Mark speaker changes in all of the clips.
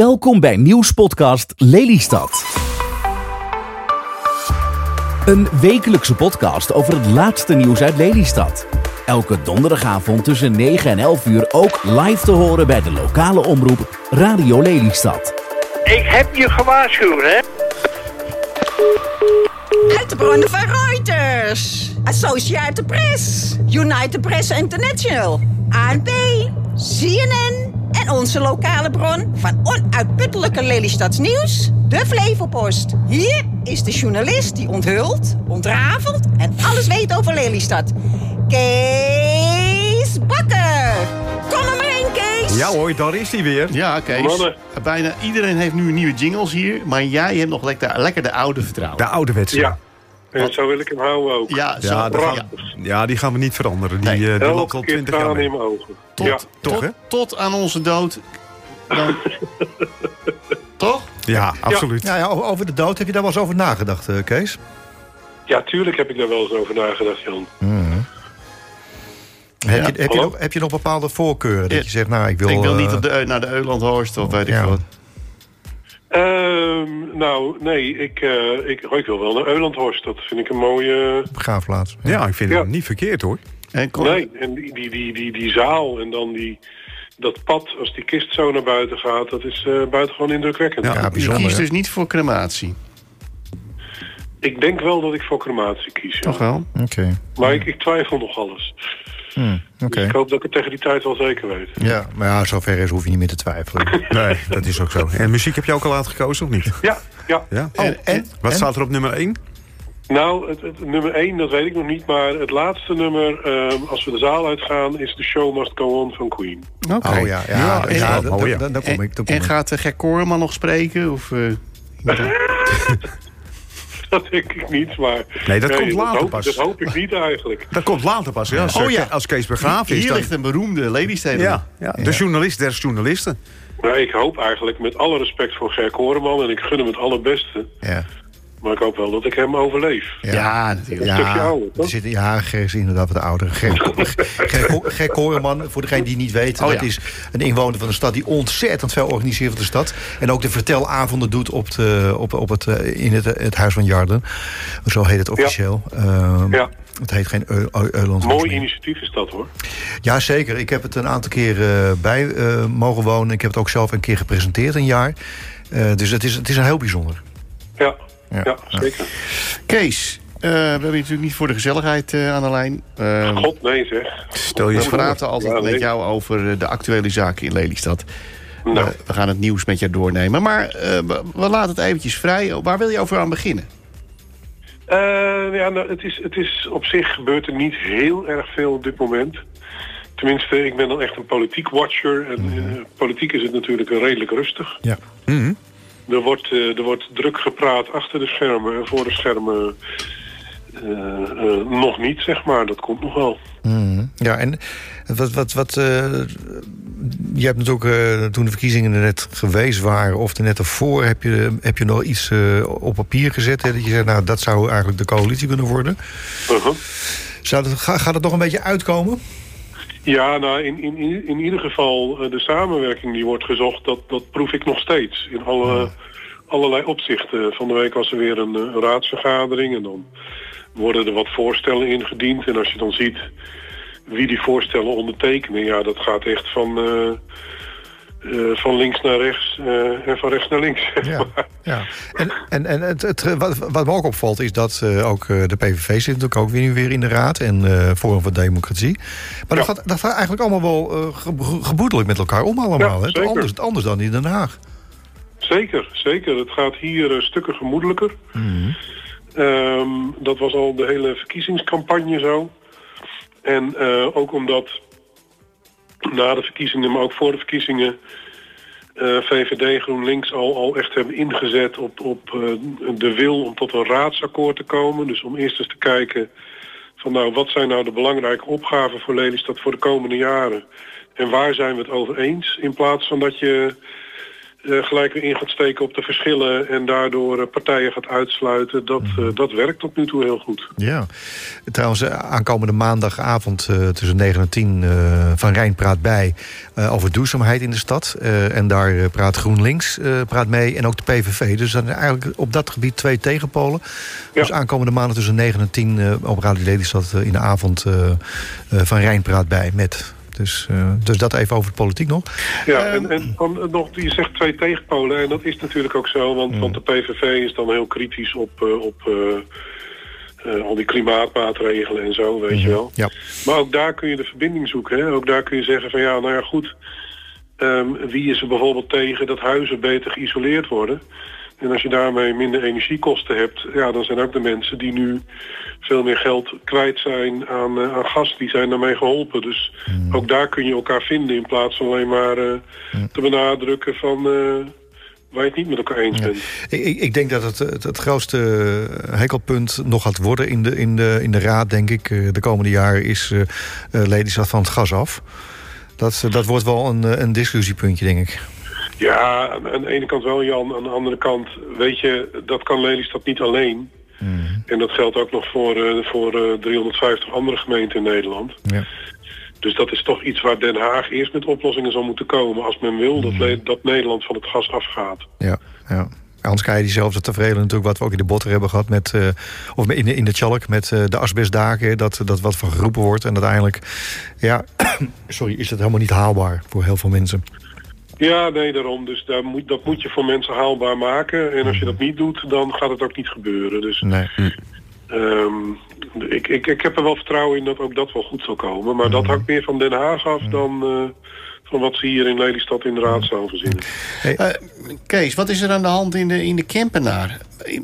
Speaker 1: Welkom bij nieuwspodcast Lelystad. Een wekelijkse podcast over het laatste nieuws uit Lelystad. Elke donderdagavond tussen 9 en 11 uur ook live te horen bij de lokale omroep Radio Lelystad.
Speaker 2: Ik heb je gewaarschuwd, hè?
Speaker 3: Uit de bronnen van Reuters. Associated Press. United Press International. ANP. CNN. En onze lokale bron van onuitputtelijke Lelystads nieuws. De Flevopost. Hier is de journalist die onthult, ontrafelt en alles weet over Lelystad. Kees Bakker. Kom er maar in, Kees.
Speaker 4: Ja hoor, daar is hij weer.
Speaker 5: Ja, Kees.
Speaker 2: Mannen.
Speaker 5: Bijna iedereen heeft nu nieuwe jingles hier. Maar jij hebt nog lekker, lekker de oude vertrouwen.
Speaker 4: De ouderwetse.
Speaker 2: Ja. En zo wil ik hem houden ook.
Speaker 5: Ja, zo,
Speaker 4: Ja, gaan,
Speaker 5: ja.
Speaker 4: die gaan we niet veranderen. Die,
Speaker 5: Nee.
Speaker 4: eh, die loopt
Speaker 2: Elke
Speaker 4: al
Speaker 2: keer
Speaker 4: 20 jaar mee.
Speaker 2: in mijn ogen.
Speaker 5: Tot,
Speaker 2: Ja.
Speaker 4: Toch,
Speaker 5: tot, aan onze dood. Dan- Toch?
Speaker 4: Ja, absoluut.
Speaker 6: Ja, ja, over de dood heb je daar wel eens over nagedacht, eh, Kees?
Speaker 2: ja, tuurlijk heb ik daar wel eens over nagedacht, Jan.
Speaker 6: Heb, je, heb, je nog, heb je nog bepaalde voorkeuren? Dat je zegt, nou, ik wil...
Speaker 5: ik wil
Speaker 6: eh,
Speaker 5: niet op de, naar de Eulandhorst of weet ik
Speaker 6: Ja.
Speaker 5: wat.
Speaker 2: Ehm, nou, nee, ik, eh, ik, oh, ik wil wel naar Eulandhorst. Dat vind ik een mooie...
Speaker 6: begraafplaats.
Speaker 4: Ja, ik vind
Speaker 2: Ja.
Speaker 4: het niet verkeerd hoor.
Speaker 5: En kom-
Speaker 2: Nee, en die, die, die, die, die zaal en dan die, dat pad, als die kist zo naar buiten gaat... dat is eh buitengewoon indrukwekkend.
Speaker 6: Ja,
Speaker 5: je
Speaker 6: bijzonder.
Speaker 5: kiest
Speaker 6: hè?
Speaker 5: dus niet voor crematie.
Speaker 2: Ik denk wel dat ik voor crematie kies. ja.
Speaker 5: Toch wel?
Speaker 6: Oké.
Speaker 2: Maar ik, ik twijfel nog alles.
Speaker 6: Hm, Oké.
Speaker 2: Dus ik hoop dat ik het tegen die tijd wel zeker weet.
Speaker 6: Ja, maar ja, zover is hoef je niet meer te twijfelen.
Speaker 4: Nee, dat is ook zo. En muziek heb je ook al uitgekozen of niet?
Speaker 2: Ja, ja.
Speaker 4: Ja?
Speaker 6: Oh, en?
Speaker 4: Wat
Speaker 6: en?
Speaker 4: staat er op nummer 1?
Speaker 2: Nou, het, het nummer 1, dat weet ik nog niet. Maar het laatste nummer, ehm, als we de zaal uitgaan, is The Show Must Go On van Queen.
Speaker 5: Oké.
Speaker 6: Oh ja, ja, ja,
Speaker 5: en,
Speaker 6: ja,
Speaker 4: oh, ja.
Speaker 6: da- daar kom ik. kom
Speaker 5: en
Speaker 6: ik.
Speaker 5: gaat uh, Gek Koreman nog spreken? Of, eh,
Speaker 2: Dat denk ik niet, maar...
Speaker 4: Nee, dat komt later
Speaker 2: hoop,
Speaker 4: pas.
Speaker 2: Dat hoop ik niet eigenlijk.
Speaker 4: Dat komt later pas. Ja. Als,
Speaker 5: Oh, ja.
Speaker 4: als Kees begraven is,
Speaker 5: hier
Speaker 4: dan...
Speaker 5: ligt een beroemde Lelysteder.
Speaker 4: Ja, ja, de journalist der journalisten.
Speaker 2: Nou, ik hoop eigenlijk met alle respect voor Ger Koreman... en ik gun hem het allerbeste...
Speaker 6: Ja,
Speaker 2: maar ik hoop wel dat ik hem overleef.
Speaker 6: ja.
Speaker 5: Ja, natuurlijk.
Speaker 2: Een stukje ouder,
Speaker 6: er
Speaker 2: toch?
Speaker 6: zit, ja, Ger is inderdaad wat ouder. Ger, Koreman, voor degene die het niet weet...
Speaker 5: Oh,
Speaker 6: dat
Speaker 5: ja.
Speaker 6: is een inwoner van de stad die ontzettend veel organiseert voor de stad. En ook de vertelavonden doet op, de, op, op het, eh, in het, het Huis van Jarden. Zo heet het officieel. Ehm,
Speaker 2: Ja.
Speaker 6: Het heet geen Eu- Eu- Euland.
Speaker 2: Mooi initiatief is dat, hoor.
Speaker 6: Ja, zeker. Ik heb het een aantal keer eh, bij eh, mogen wonen. Ik heb het ook zelf een keer gepresenteerd, een jaar. Eh, dus het is, het is een heel bijzonder.
Speaker 2: Ja,
Speaker 6: Ja.
Speaker 2: ja, zeker.
Speaker 5: Kees, eh, we hebben je natuurlijk niet voor de gezelligheid eh, aan de lijn. Eh,
Speaker 2: God, nee zeg.
Speaker 4: Stel je
Speaker 5: we praten altijd
Speaker 2: Ja, nee.
Speaker 5: met jou over eh, de actuele zaken in Lelystad.
Speaker 2: Nou,
Speaker 5: We, we gaan het nieuws met jou doornemen. Maar eh, we, we laten het eventjes vrij. Waar wil je over aan beginnen?
Speaker 2: Eh, ja, nou, het, is, het is op zich gebeurt er niet heel erg veel op dit moment. Tenminste, ik ben dan echt een politiek watcher. En eh, politiek is het natuurlijk redelijk rustig.
Speaker 6: Ja.
Speaker 4: Mhm.
Speaker 2: Er wordt, eh, er wordt druk gepraat achter de schermen en voor de schermen eh, eh, nog niet, zeg maar. Dat komt nog wel.
Speaker 6: Mhm. Ja, en wat... wat, wat eh, je hebt natuurlijk, toen de verkiezingen er net geweest waren... of er net ervoor, heb je, heb je nog iets op papier gezet... Hè, dat je zegt, nou, dat zou eigenlijk de coalitie kunnen worden.
Speaker 2: Uh-huh.
Speaker 6: Zou dat, ga- gaat het nog een beetje uitkomen?
Speaker 2: Ja, nou, in, in, in- ieder geval eh, de samenwerking die wordt gezocht, dat, dat proef ik nog steeds. In alle, allerlei opzichten. Van de week was er weer een, eh, een raadsvergadering en dan worden er wat voorstellen ingediend. En als je dan ziet wie die voorstellen ondertekenen, ja, dat gaat echt van, eh, eh, van links naar rechts eh, en van rechts naar links.
Speaker 6: Ja. ja. En, en, en het, het, wat, wat me ook opvalt is dat eh, ook de PVV zit natuurlijk ook weer, nu weer in de raad... en Forum voor Democratie. Maar dat, gaat, dat gaat eigenlijk allemaal wel ge- geboedelijk met elkaar om allemaal.
Speaker 2: Ja,
Speaker 6: hè? Anders, anders dan in Den Haag.
Speaker 2: Zeker, zeker. Het gaat hier stukken gemoedelijker. Ehm, dat was al de hele verkiezingscampagne zo. En ook omdat na de verkiezingen, maar ook voor de verkiezingen... eh, VVD GroenLinks al, al echt hebben ingezet op, op eh, de wil om tot een raadsakkoord te komen. Dus om eerst eens te kijken van nou, wat zijn nou de belangrijke opgaven voor Lelystad voor de komende jaren. En waar zijn we het over eens? In plaats van dat je eh, gelijk weer in gaat steken op de verschillen... en daardoor eh, partijen gaat uitsluiten. Dat, eh, dat werkt tot nu toe heel goed.
Speaker 6: Ja. Trouwens, aankomende maandagavond tussen 9 en 10 eh, van Rijn praat bij over duurzaamheid in de stad. En daar praat GroenLinks praat mee en ook de PVV. Dus dan eigenlijk op dat gebied twee tegenpolen. Dus aankomende maandag tussen 9 en 10 eh, op Radio Lelystad in de avond van Rijn praat bij met. Dus, eh, dus dat even over het politiek nog.
Speaker 2: Ja, en, en van, nog, je zegt twee tegenpolen en dat is natuurlijk ook zo, want, want de PVV is dan heel kritisch op, eh, op eh, eh, al die klimaatmaatregelen en zo, weet je wel.
Speaker 6: Ja.
Speaker 2: Maar ook daar kun je de verbinding zoeken. Hè? Ook daar kun je zeggen van ja, nou ja goed, ehm, wie is er bijvoorbeeld tegen dat huizen beter geïsoleerd worden? En als je daarmee minder energiekosten hebt, ja, dan zijn ook de mensen die nu veel meer geld kwijt zijn aan, eh, aan gas, die zijn daarmee geholpen. Dus ook daar kun je elkaar vinden in plaats van alleen maar eh, te benadrukken van eh, waar je het niet met elkaar eens bent.
Speaker 6: Ik, ik- denk dat het, het, het grootste hekelpunt nog gaat worden in de, in de, in de raad, denk ik, de komende jaren, is eh, Lelystad van het gas af. Dat, dat wordt wel een, een discussiepuntje, denk ik.
Speaker 2: Ja, aan, aan de ene kant wel, Jan. Aan de andere kant, weet je, dat kan Lelystad niet alleen. En dat geldt ook nog voor, eh, voor eh, 350 andere gemeenten in Nederland.
Speaker 6: Ja.
Speaker 2: Dus dat is toch iets waar Den Haag eerst met oplossingen zal moeten komen... als men wil dat, Le- dat Nederland van het gas afgaat.
Speaker 6: Ja, ja. Anders krijg je diezelfde tafereel natuurlijk wat we ook in de botter hebben gehad met, eh, of in de, in de Tjalk met eh, de asbestdaken, dat, dat wat van geroepen wordt. En uiteindelijk, ja, sorry, is dat helemaal niet haalbaar voor heel veel mensen.
Speaker 2: Ja, nee, daarom. Dus daar moet, dat moet je voor mensen haalbaar maken. En als je dat niet doet, dan gaat het ook niet gebeuren. Dus
Speaker 6: Nee.
Speaker 2: ehm, ik, ik, ik heb er wel vertrouwen in dat ook dat wel goed zal komen. Maar dat hangt meer van Den Haag af dan eh, van wat ze hier in Lelystad in de raadzaal verzinnen.
Speaker 5: Eh, Kees, wat is er aan de hand in de, in de Kempenaar? Eh,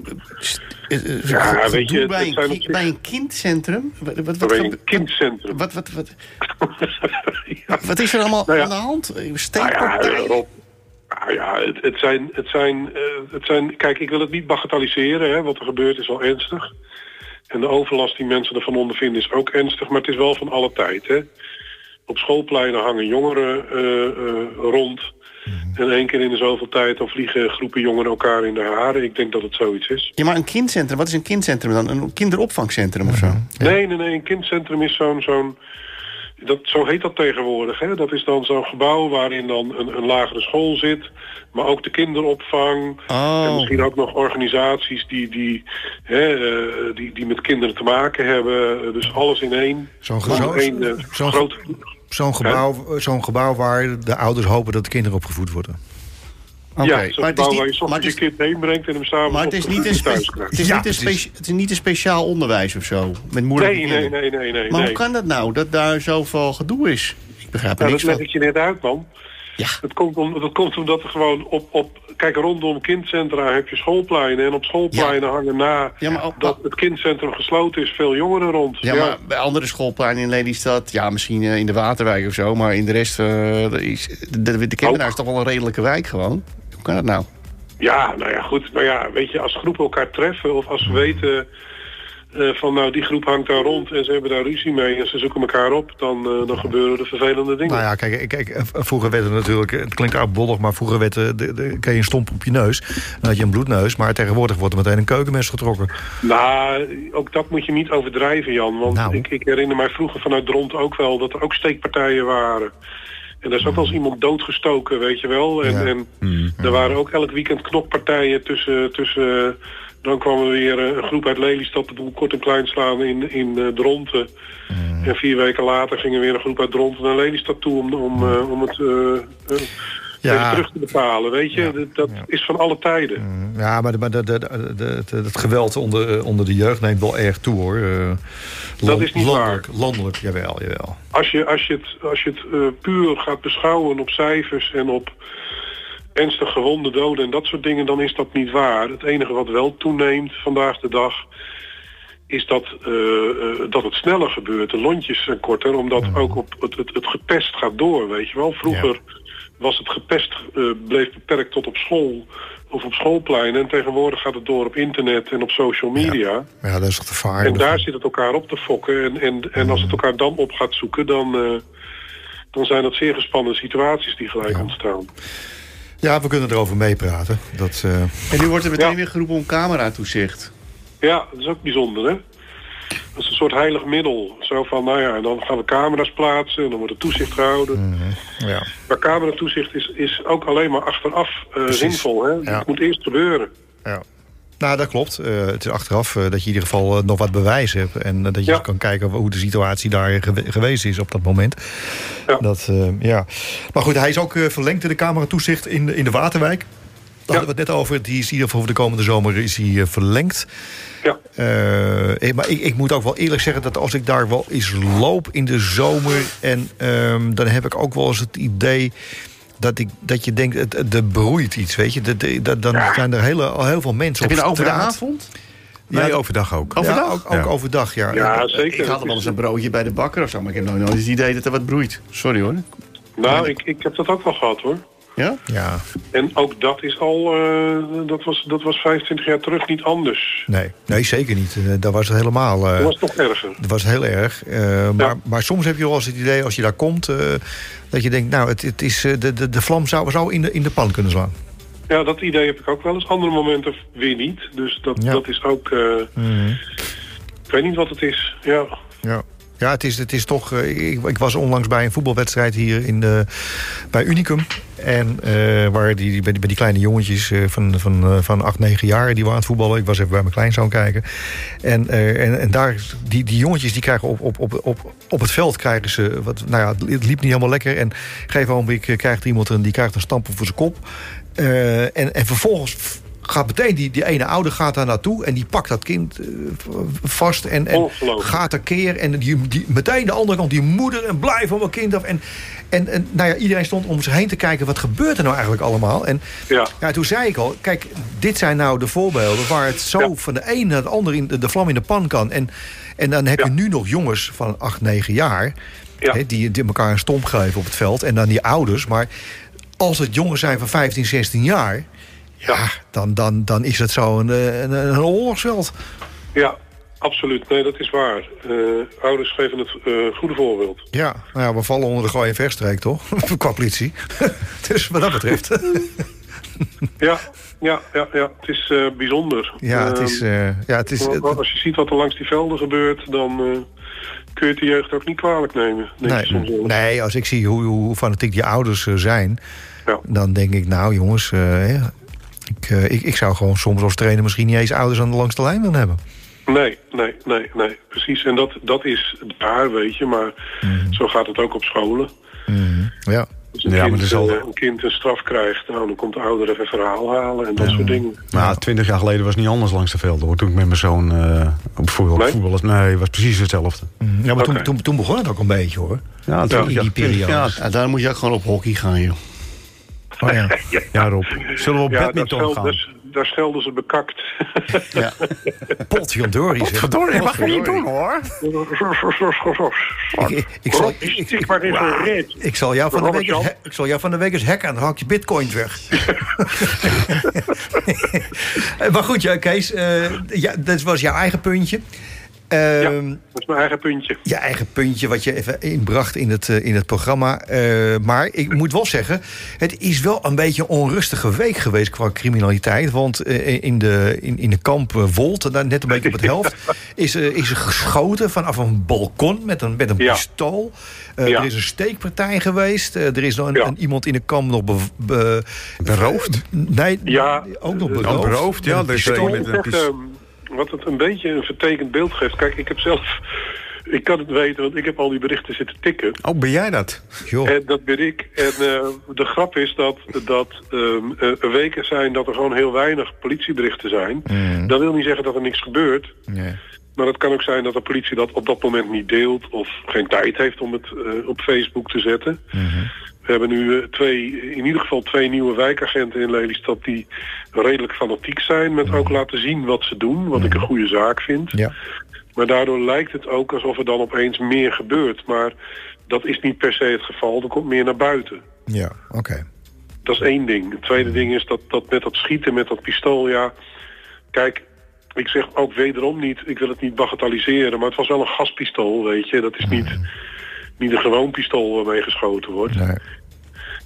Speaker 2: Ja, weet je,
Speaker 5: bij,
Speaker 2: het
Speaker 5: een, bij kindcentrum? Wat, wat, wat,
Speaker 2: Bij een kindcentrum.
Speaker 5: wat, wat, wat. wat is er allemaal
Speaker 2: Nou ja.
Speaker 5: aan de hand?
Speaker 2: Nou ja? Rob. Nou ja, het, het, zijn, het, zijn, eh, het zijn... Kijk, ik wil het niet bagatelliseren. Hè. Wat er gebeurt is wel ernstig. En de overlast die mensen ervan ondervinden is ook ernstig. Maar het is wel van alle tijd. Hè. Op schoolpleinen hangen jongeren eh, eh, rond. En één keer in de zoveel tijd dan vliegen groepen jongeren elkaar in de haren. Ik denk dat het zoiets is.
Speaker 5: Ja, maar een kindcentrum, wat is een kindcentrum dan? Een kinderopvangcentrum of zo?
Speaker 2: Nee, nee, nee. Een kindcentrum is zo'n... zo'n dat, zo heet dat tegenwoordig. Hè? Dat is dan zo'n gebouw waarin dan een, een lagere school zit. Maar ook de kinderopvang.
Speaker 5: Oh.
Speaker 2: En misschien ook nog organisaties die, die, hè, eh, die, die met kinderen te maken hebben. Eh, Dus alles in één.
Speaker 6: Zo'n zo-
Speaker 2: één eh,
Speaker 6: zo'n-
Speaker 2: groot...
Speaker 6: Zo'n gebouw, zo'n gebouw waar de ouders hopen dat de kinderen opgevoed worden.
Speaker 2: Ja,
Speaker 5: maar het is niet-
Speaker 2: waar je soms
Speaker 5: maar het
Speaker 2: je kind heen brengt en hem samen
Speaker 5: Maar het is niet een, spe-
Speaker 2: thuis krijgt.
Speaker 5: het is
Speaker 6: Ja,
Speaker 5: niet een,
Speaker 6: het is-
Speaker 5: het niet een speciaal onderwijs of zo. Met moeilijke
Speaker 2: Nee, nee, nee, nee, nee.
Speaker 5: Maar
Speaker 2: nee.
Speaker 5: hoe kan dat nou, dat daar zoveel gedoe is? Ik begrijp er
Speaker 2: Ja,
Speaker 5: niks
Speaker 2: dat leg
Speaker 5: van.
Speaker 2: ik je net uit, man.
Speaker 5: Ja.
Speaker 2: Dat komt, om, dat komt omdat er gewoon op, op... Kijk, rondom kindcentra heb je schoolpleinen. En op schoolpleinen hangen na
Speaker 5: Ja, maar ook-
Speaker 2: dat het kindcentrum gesloten is... veel jongeren rond.
Speaker 5: Ja, maar bij andere schoolpleinen in Lelystad... ja, misschien eh, in de Waterwijk of zo... maar in de rest... eh, is, de, de, is toch wel een redelijke wijk gewoon? Hoe kan dat nou?
Speaker 2: Ja, nou ja, goed. Nou ja, weet je, als groepen elkaar treffen... of als we weten eh, van nou, die groep hangt daar rond... en ze hebben daar ruzie mee en ze zoeken elkaar op... dan, eh, dan gebeuren er vervelende dingen.
Speaker 6: Nou ja, kijk, ik- kijk, eh, vroeger werd er natuurlijk, het klinkt oudbollig, maar vroeger werd er, de, de, kreeg je een stomp op je neus. Dan had je een bloedneus, maar tegenwoordig wordt er meteen een keukenmes getrokken.
Speaker 2: Nou, ook dat moet je niet overdrijven, Jan. Want
Speaker 6: Nou.
Speaker 2: ik, ik herinner mij vroeger vanuit Dront ook wel... dat er ook steekpartijen waren. En daar is ook wel eens iemand doodgestoken, weet je wel. En,
Speaker 6: Ja.
Speaker 2: en er waren ook elk weekend knokpartijen tussen... tussen dan kwam er weer eh, een groep uit Lelystad de boel kort en klein slaan in, in eh, Dronten. En vier weken later gingen weer een groep uit Dronten naar Lelystad toe om, om, eh, om het eh, eh,
Speaker 6: Ja.
Speaker 2: terug te bepalen. Weet je, dat, dat is van alle tijden.
Speaker 6: Ja, maar, de, maar de, de, de, het geweld onder, onder de jeugd neemt wel erg toe, hoor. Eh, land-
Speaker 2: is niet
Speaker 6: landelijk, Landelijk, jawel, jawel.
Speaker 2: Als je, als je het, als je het eh, puur gaat beschouwen op cijfers en op ernstig gewonde doden en dat soort dingen, dan is dat niet waar. Het enige wat wel toeneemt vandaag de dag is dat, eh, eh, dat het sneller gebeurt. De lontjes zijn korter, omdat ook op het, het, het gepest gaat door, weet je wel. Vroeger was het gepest, eh, bleef beperkt tot op school of op schoolpleinen. En tegenwoordig gaat het door op internet en op social media.
Speaker 6: Ja, dat is toch te vaar.
Speaker 2: En daar zit het elkaar op te fokken. En, en, en als het elkaar dan op gaat zoeken, dan, eh, dan zijn dat zeer gespannen situaties die gelijk ontstaan.
Speaker 6: Ja, we kunnen erover meepraten. Dat, eh,
Speaker 5: En nu wordt er meteen
Speaker 2: Ja.
Speaker 5: weer geroepen om cameratoezicht.
Speaker 2: Ja, dat is ook bijzonder, hè? Dat is een soort heilig middel. Zo van, nou ja, dan gaan we camera's plaatsen en dan wordt er toezicht gehouden.
Speaker 6: ja.
Speaker 2: Maar cameratoezicht is, is ook alleen maar achteraf eh, zinvol, hè?
Speaker 6: Ja.
Speaker 2: Het moet eerst gebeuren.
Speaker 6: Ja. Nou, dat klopt. Eh, het is achteraf eh, dat je in ieder geval nog wat bewijs hebt. En dat je
Speaker 2: Ja.
Speaker 6: kan kijken hoe de situatie daar gewe- geweest is op dat moment.
Speaker 2: Ja.
Speaker 6: Dat, ja. Maar goed, hij is ook verlengd in de cameratoezicht in, de- in de Waterwijk. Daar hadden we het net over. Die is in ieder geval voor de komende zomer is hij, verlengd.
Speaker 2: Ja,
Speaker 6: Eh, maar ik, ik moet ook wel eerlijk zeggen dat als ik daar wel eens loop in de zomer... en ehm, dan heb ik ook wel eens het idee dat, ik, dat je denkt, het, het, er broeit iets, weet je. Dat, dat, dan zijn er hele, al heel veel mensen
Speaker 5: Heb je
Speaker 6: op
Speaker 5: dat over de avond?
Speaker 4: Nee,
Speaker 6: Ja,
Speaker 4: overdag ook.
Speaker 5: Overdag?
Speaker 6: Ja, ook, ook
Speaker 4: Ja.
Speaker 6: overdag, ja.
Speaker 2: ja zeker.
Speaker 5: Ik had wel eens een broodje bij de bakker of zo, maar ik heb nooit, nooit het idee dat er wat broeit. Sorry hoor.
Speaker 2: Nou, ik, ik heb dat ook wel gehad, hoor.
Speaker 5: Ja?
Speaker 6: Ja,
Speaker 2: En ook dat is al, eh, dat, was, dat was 25 jaar terug niet anders.
Speaker 6: nee, nee, zeker niet. Eh, dat was het helemaal... eh,
Speaker 2: Dat was toch erger.
Speaker 6: dat was heel erg. Eh, maar, maar soms heb je wel eens het idee, als je daar komt... eh, dat je denkt, nou, het, het is, de, de, de vlam zou, zou in, de, in de pan kunnen slaan.
Speaker 2: Ja, dat idee heb ik ook wel eens. Andere momenten weer niet. Dus dat,
Speaker 6: Ja.
Speaker 2: dat is ook... eh, Ik weet niet wat het is. Ja,
Speaker 6: Ja. Ja, het is, het is toch. eh, Ik, ik was onlangs bij een voetbalwedstrijd hier in de, bij Unicum. En eh, waar die, bij, die, kleine jongetjes eh, van, van, van 8, 9 jaar die waren aan het voetballen. Ik was even bij mijn kleinzoon kijken. En, en, en daar, die, die jongetjes die krijgen op, op, op, op, op het veld krijgen ze. Wat, nou ja, het liep niet helemaal lekker. En gegeven ogenblik krijgt iemand een, die krijgt een stamp voor zijn kop. En, en vervolgens gaat meteen die, die ene ouder gaat daar naartoe en die pakt dat kind eh, vast en, en gaat er keer en die, die, meteen de andere kant die moeder en blijf van mijn kind af en, en, en nou ja, iedereen stond om zich heen te kijken wat gebeurt er nou eigenlijk allemaal en
Speaker 2: ja.
Speaker 6: ja, toen zei ik al, kijk, dit zijn nou de voorbeelden waar het zo
Speaker 2: Ja.
Speaker 6: van de een naar de ander in de, de vlam in de pan kan. En, en dan heb je nu nog jongens van 8, 9 jaar
Speaker 2: Ja.
Speaker 6: hè, die, die elkaar een stomp geven op het veld. En dan die ouders. Maar als het jongens zijn van 15, 16 jaar, ja, dan, dan, dan is het zo een, eh, een, een oorlogsveld.
Speaker 2: Ja, absoluut. Nee, dat is waar. Eh, ouders geven het eh, goede voorbeeld.
Speaker 6: Ja, nou ja, we vallen onder de gooi- en verstreek, toch? Qua politie. dus wat dat betreft.
Speaker 2: Ja, ja, ja, ja. het is bijzonder.
Speaker 6: ja, het
Speaker 2: Ehm,
Speaker 6: is... eh, ja, het is
Speaker 2: als je ziet wat er langs die velden gebeurt, dan kun je het de jeugd ook niet kwalijk nemen.
Speaker 6: Nee, nee, als ik zie hoe, hoe fanatiek die ouders zijn...
Speaker 2: Ja.
Speaker 6: dan denk ik, nou jongens... eh, ik, eh, ik, ik zou gewoon soms als trainer misschien niet eens ouders aan de langste lijn willen hebben.
Speaker 2: Nee, nee, nee, nee, precies. En dat, dat is daar, weet je, maar
Speaker 6: Mhm.
Speaker 2: zo gaat het ook op scholen.
Speaker 6: Ja,
Speaker 2: Als een,
Speaker 4: Ja, maar
Speaker 2: kind,
Speaker 4: er zal-
Speaker 2: eh, een kind een straf krijgt, nou, dan komt de ouder even verhaal halen en dat soort dingen.
Speaker 4: Nou, twintig jaar geleden was het niet anders langs de velden. Hoor. Toen ik met mijn zoon eh, op voetbal,
Speaker 2: Nee?
Speaker 4: voetbal nee, het was precies hetzelfde.
Speaker 6: ja maar toen, toen, toen begon het ook een beetje hoor.
Speaker 4: Ja,
Speaker 6: in die periode.
Speaker 4: Ja,
Speaker 5: Ja, daar moet je ook gewoon op hockey gaan, joh.
Speaker 6: Oh, ja.
Speaker 4: ja, Rob. Zullen we op
Speaker 2: Ja, daar,
Speaker 4: badminton gaan?
Speaker 2: daar, daar schelden ze bekakt.
Speaker 5: Ja.
Speaker 4: Verdorie, dat mag je niet doen hoor.
Speaker 6: Ik, zal,
Speaker 2: Rob,
Speaker 6: ik, ik,
Speaker 2: stik maar in zo'n reet.
Speaker 6: ik zal jou van de week eens, ik zal jou van de week eens hacken en dan haal ik je bitcoins weg. Maar goed, ja, Kees, eh, ja, dat was jouw eigen puntje.
Speaker 2: Ja,
Speaker 6: Ehm,
Speaker 2: dat is mijn eigen puntje.
Speaker 6: je eigen puntje wat je even inbracht in het, eh, in het programma. Eh, maar ik moet wel zeggen, het is wel een beetje een onrustige week geweest qua criminaliteit. Want eh, in, de, in, in de kamp Wolt, daar net een beetje op het helft, is, er is er geschoten vanaf een balkon met een, met een
Speaker 2: Ja.
Speaker 6: pistool. Eh,
Speaker 2: Ja.
Speaker 6: Er is een steekpartij geweest. Eh, er is nog een,
Speaker 2: Ja.
Speaker 6: een- iemand in de kamp nog be- be-
Speaker 4: Beroofd?
Speaker 6: Nee,
Speaker 2: Ja,
Speaker 6: ook nog beroofd.
Speaker 4: Oh, beroofd, ja,
Speaker 6: Met een
Speaker 4: er is
Speaker 6: pistool.
Speaker 4: een-
Speaker 2: Ik wat het een beetje een vertekend beeld geeft. Kijk, ik heb zelf... Ik kan het weten, want ik heb al die berichten zitten tikken.
Speaker 4: Oh, ben jij dat?
Speaker 6: Joh.
Speaker 2: En dat ben ik. En eh, de grap is dat, dat ehm, eh, weken zijn dat er gewoon heel weinig politieberichten zijn. Dat wil niet zeggen dat er niks gebeurt.
Speaker 6: Nee.
Speaker 2: Maar het kan ook zijn dat de politie dat op dat moment niet deelt... of geen tijd heeft om het eh, op Facebook te zetten. We hebben nu eh, twee, in ieder geval twee nieuwe wijkagenten in Lelystad... die redelijk fanatiek zijn met ook laten zien wat ze doen. Wat ik een goede zaak vind.
Speaker 6: Ja.
Speaker 2: Maar daardoor lijkt het ook alsof er dan opeens meer gebeurt. Maar dat is niet per se het geval. Er komt meer naar buiten.
Speaker 6: Ja, oké.
Speaker 2: Dat is één ding. Het tweede ding is dat, dat met dat schieten, met dat pistool, ja... Kijk, ik zeg ook wederom niet, ik wil het niet bagatelliseren... maar het was wel een gaspistool, weet je. Dat is niet, niet een gewoon pistool waarmee geschoten wordt.
Speaker 6: Nee.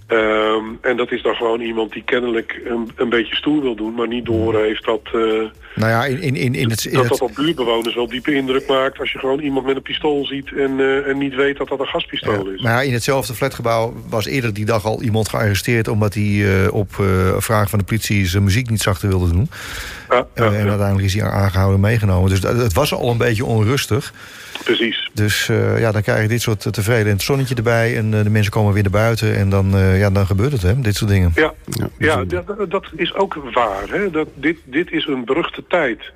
Speaker 2: Ehm, en dat is dan gewoon iemand die kennelijk een, een beetje stoer wil doen... maar niet door heeft dat, eh,
Speaker 6: Nou ja, in, in, in, in het... In
Speaker 2: dat dat op buurtbewoners wel diepe indruk maakt... als je gewoon iemand met een pistool ziet en, eh, en niet weet dat dat een gaspistool is.
Speaker 6: maar ja, in hetzelfde flatgebouw was eerder die dag al iemand gearresteerd... omdat hij eh, op eh, vraag van de politie zijn muziek niet zachter wilde doen.
Speaker 2: Ja, ja,
Speaker 6: Eh, en
Speaker 2: ja,
Speaker 6: uiteindelijk is hij aangehouden en meegenomen. Dus dat- het was al een beetje onrustig.
Speaker 2: Precies.
Speaker 6: Dus eh, ja, dan krijg je dit soort eh, tevreden en het zonnetje erbij... en eh, de mensen komen weer naar buiten en dan, eh, ja, dan gebeurt het, hè, dit soort dingen.
Speaker 2: Ja,
Speaker 5: Ja,
Speaker 2: ja dat, dat is ook waar. Hè? Dat, dit, dit is een beruchte tijd.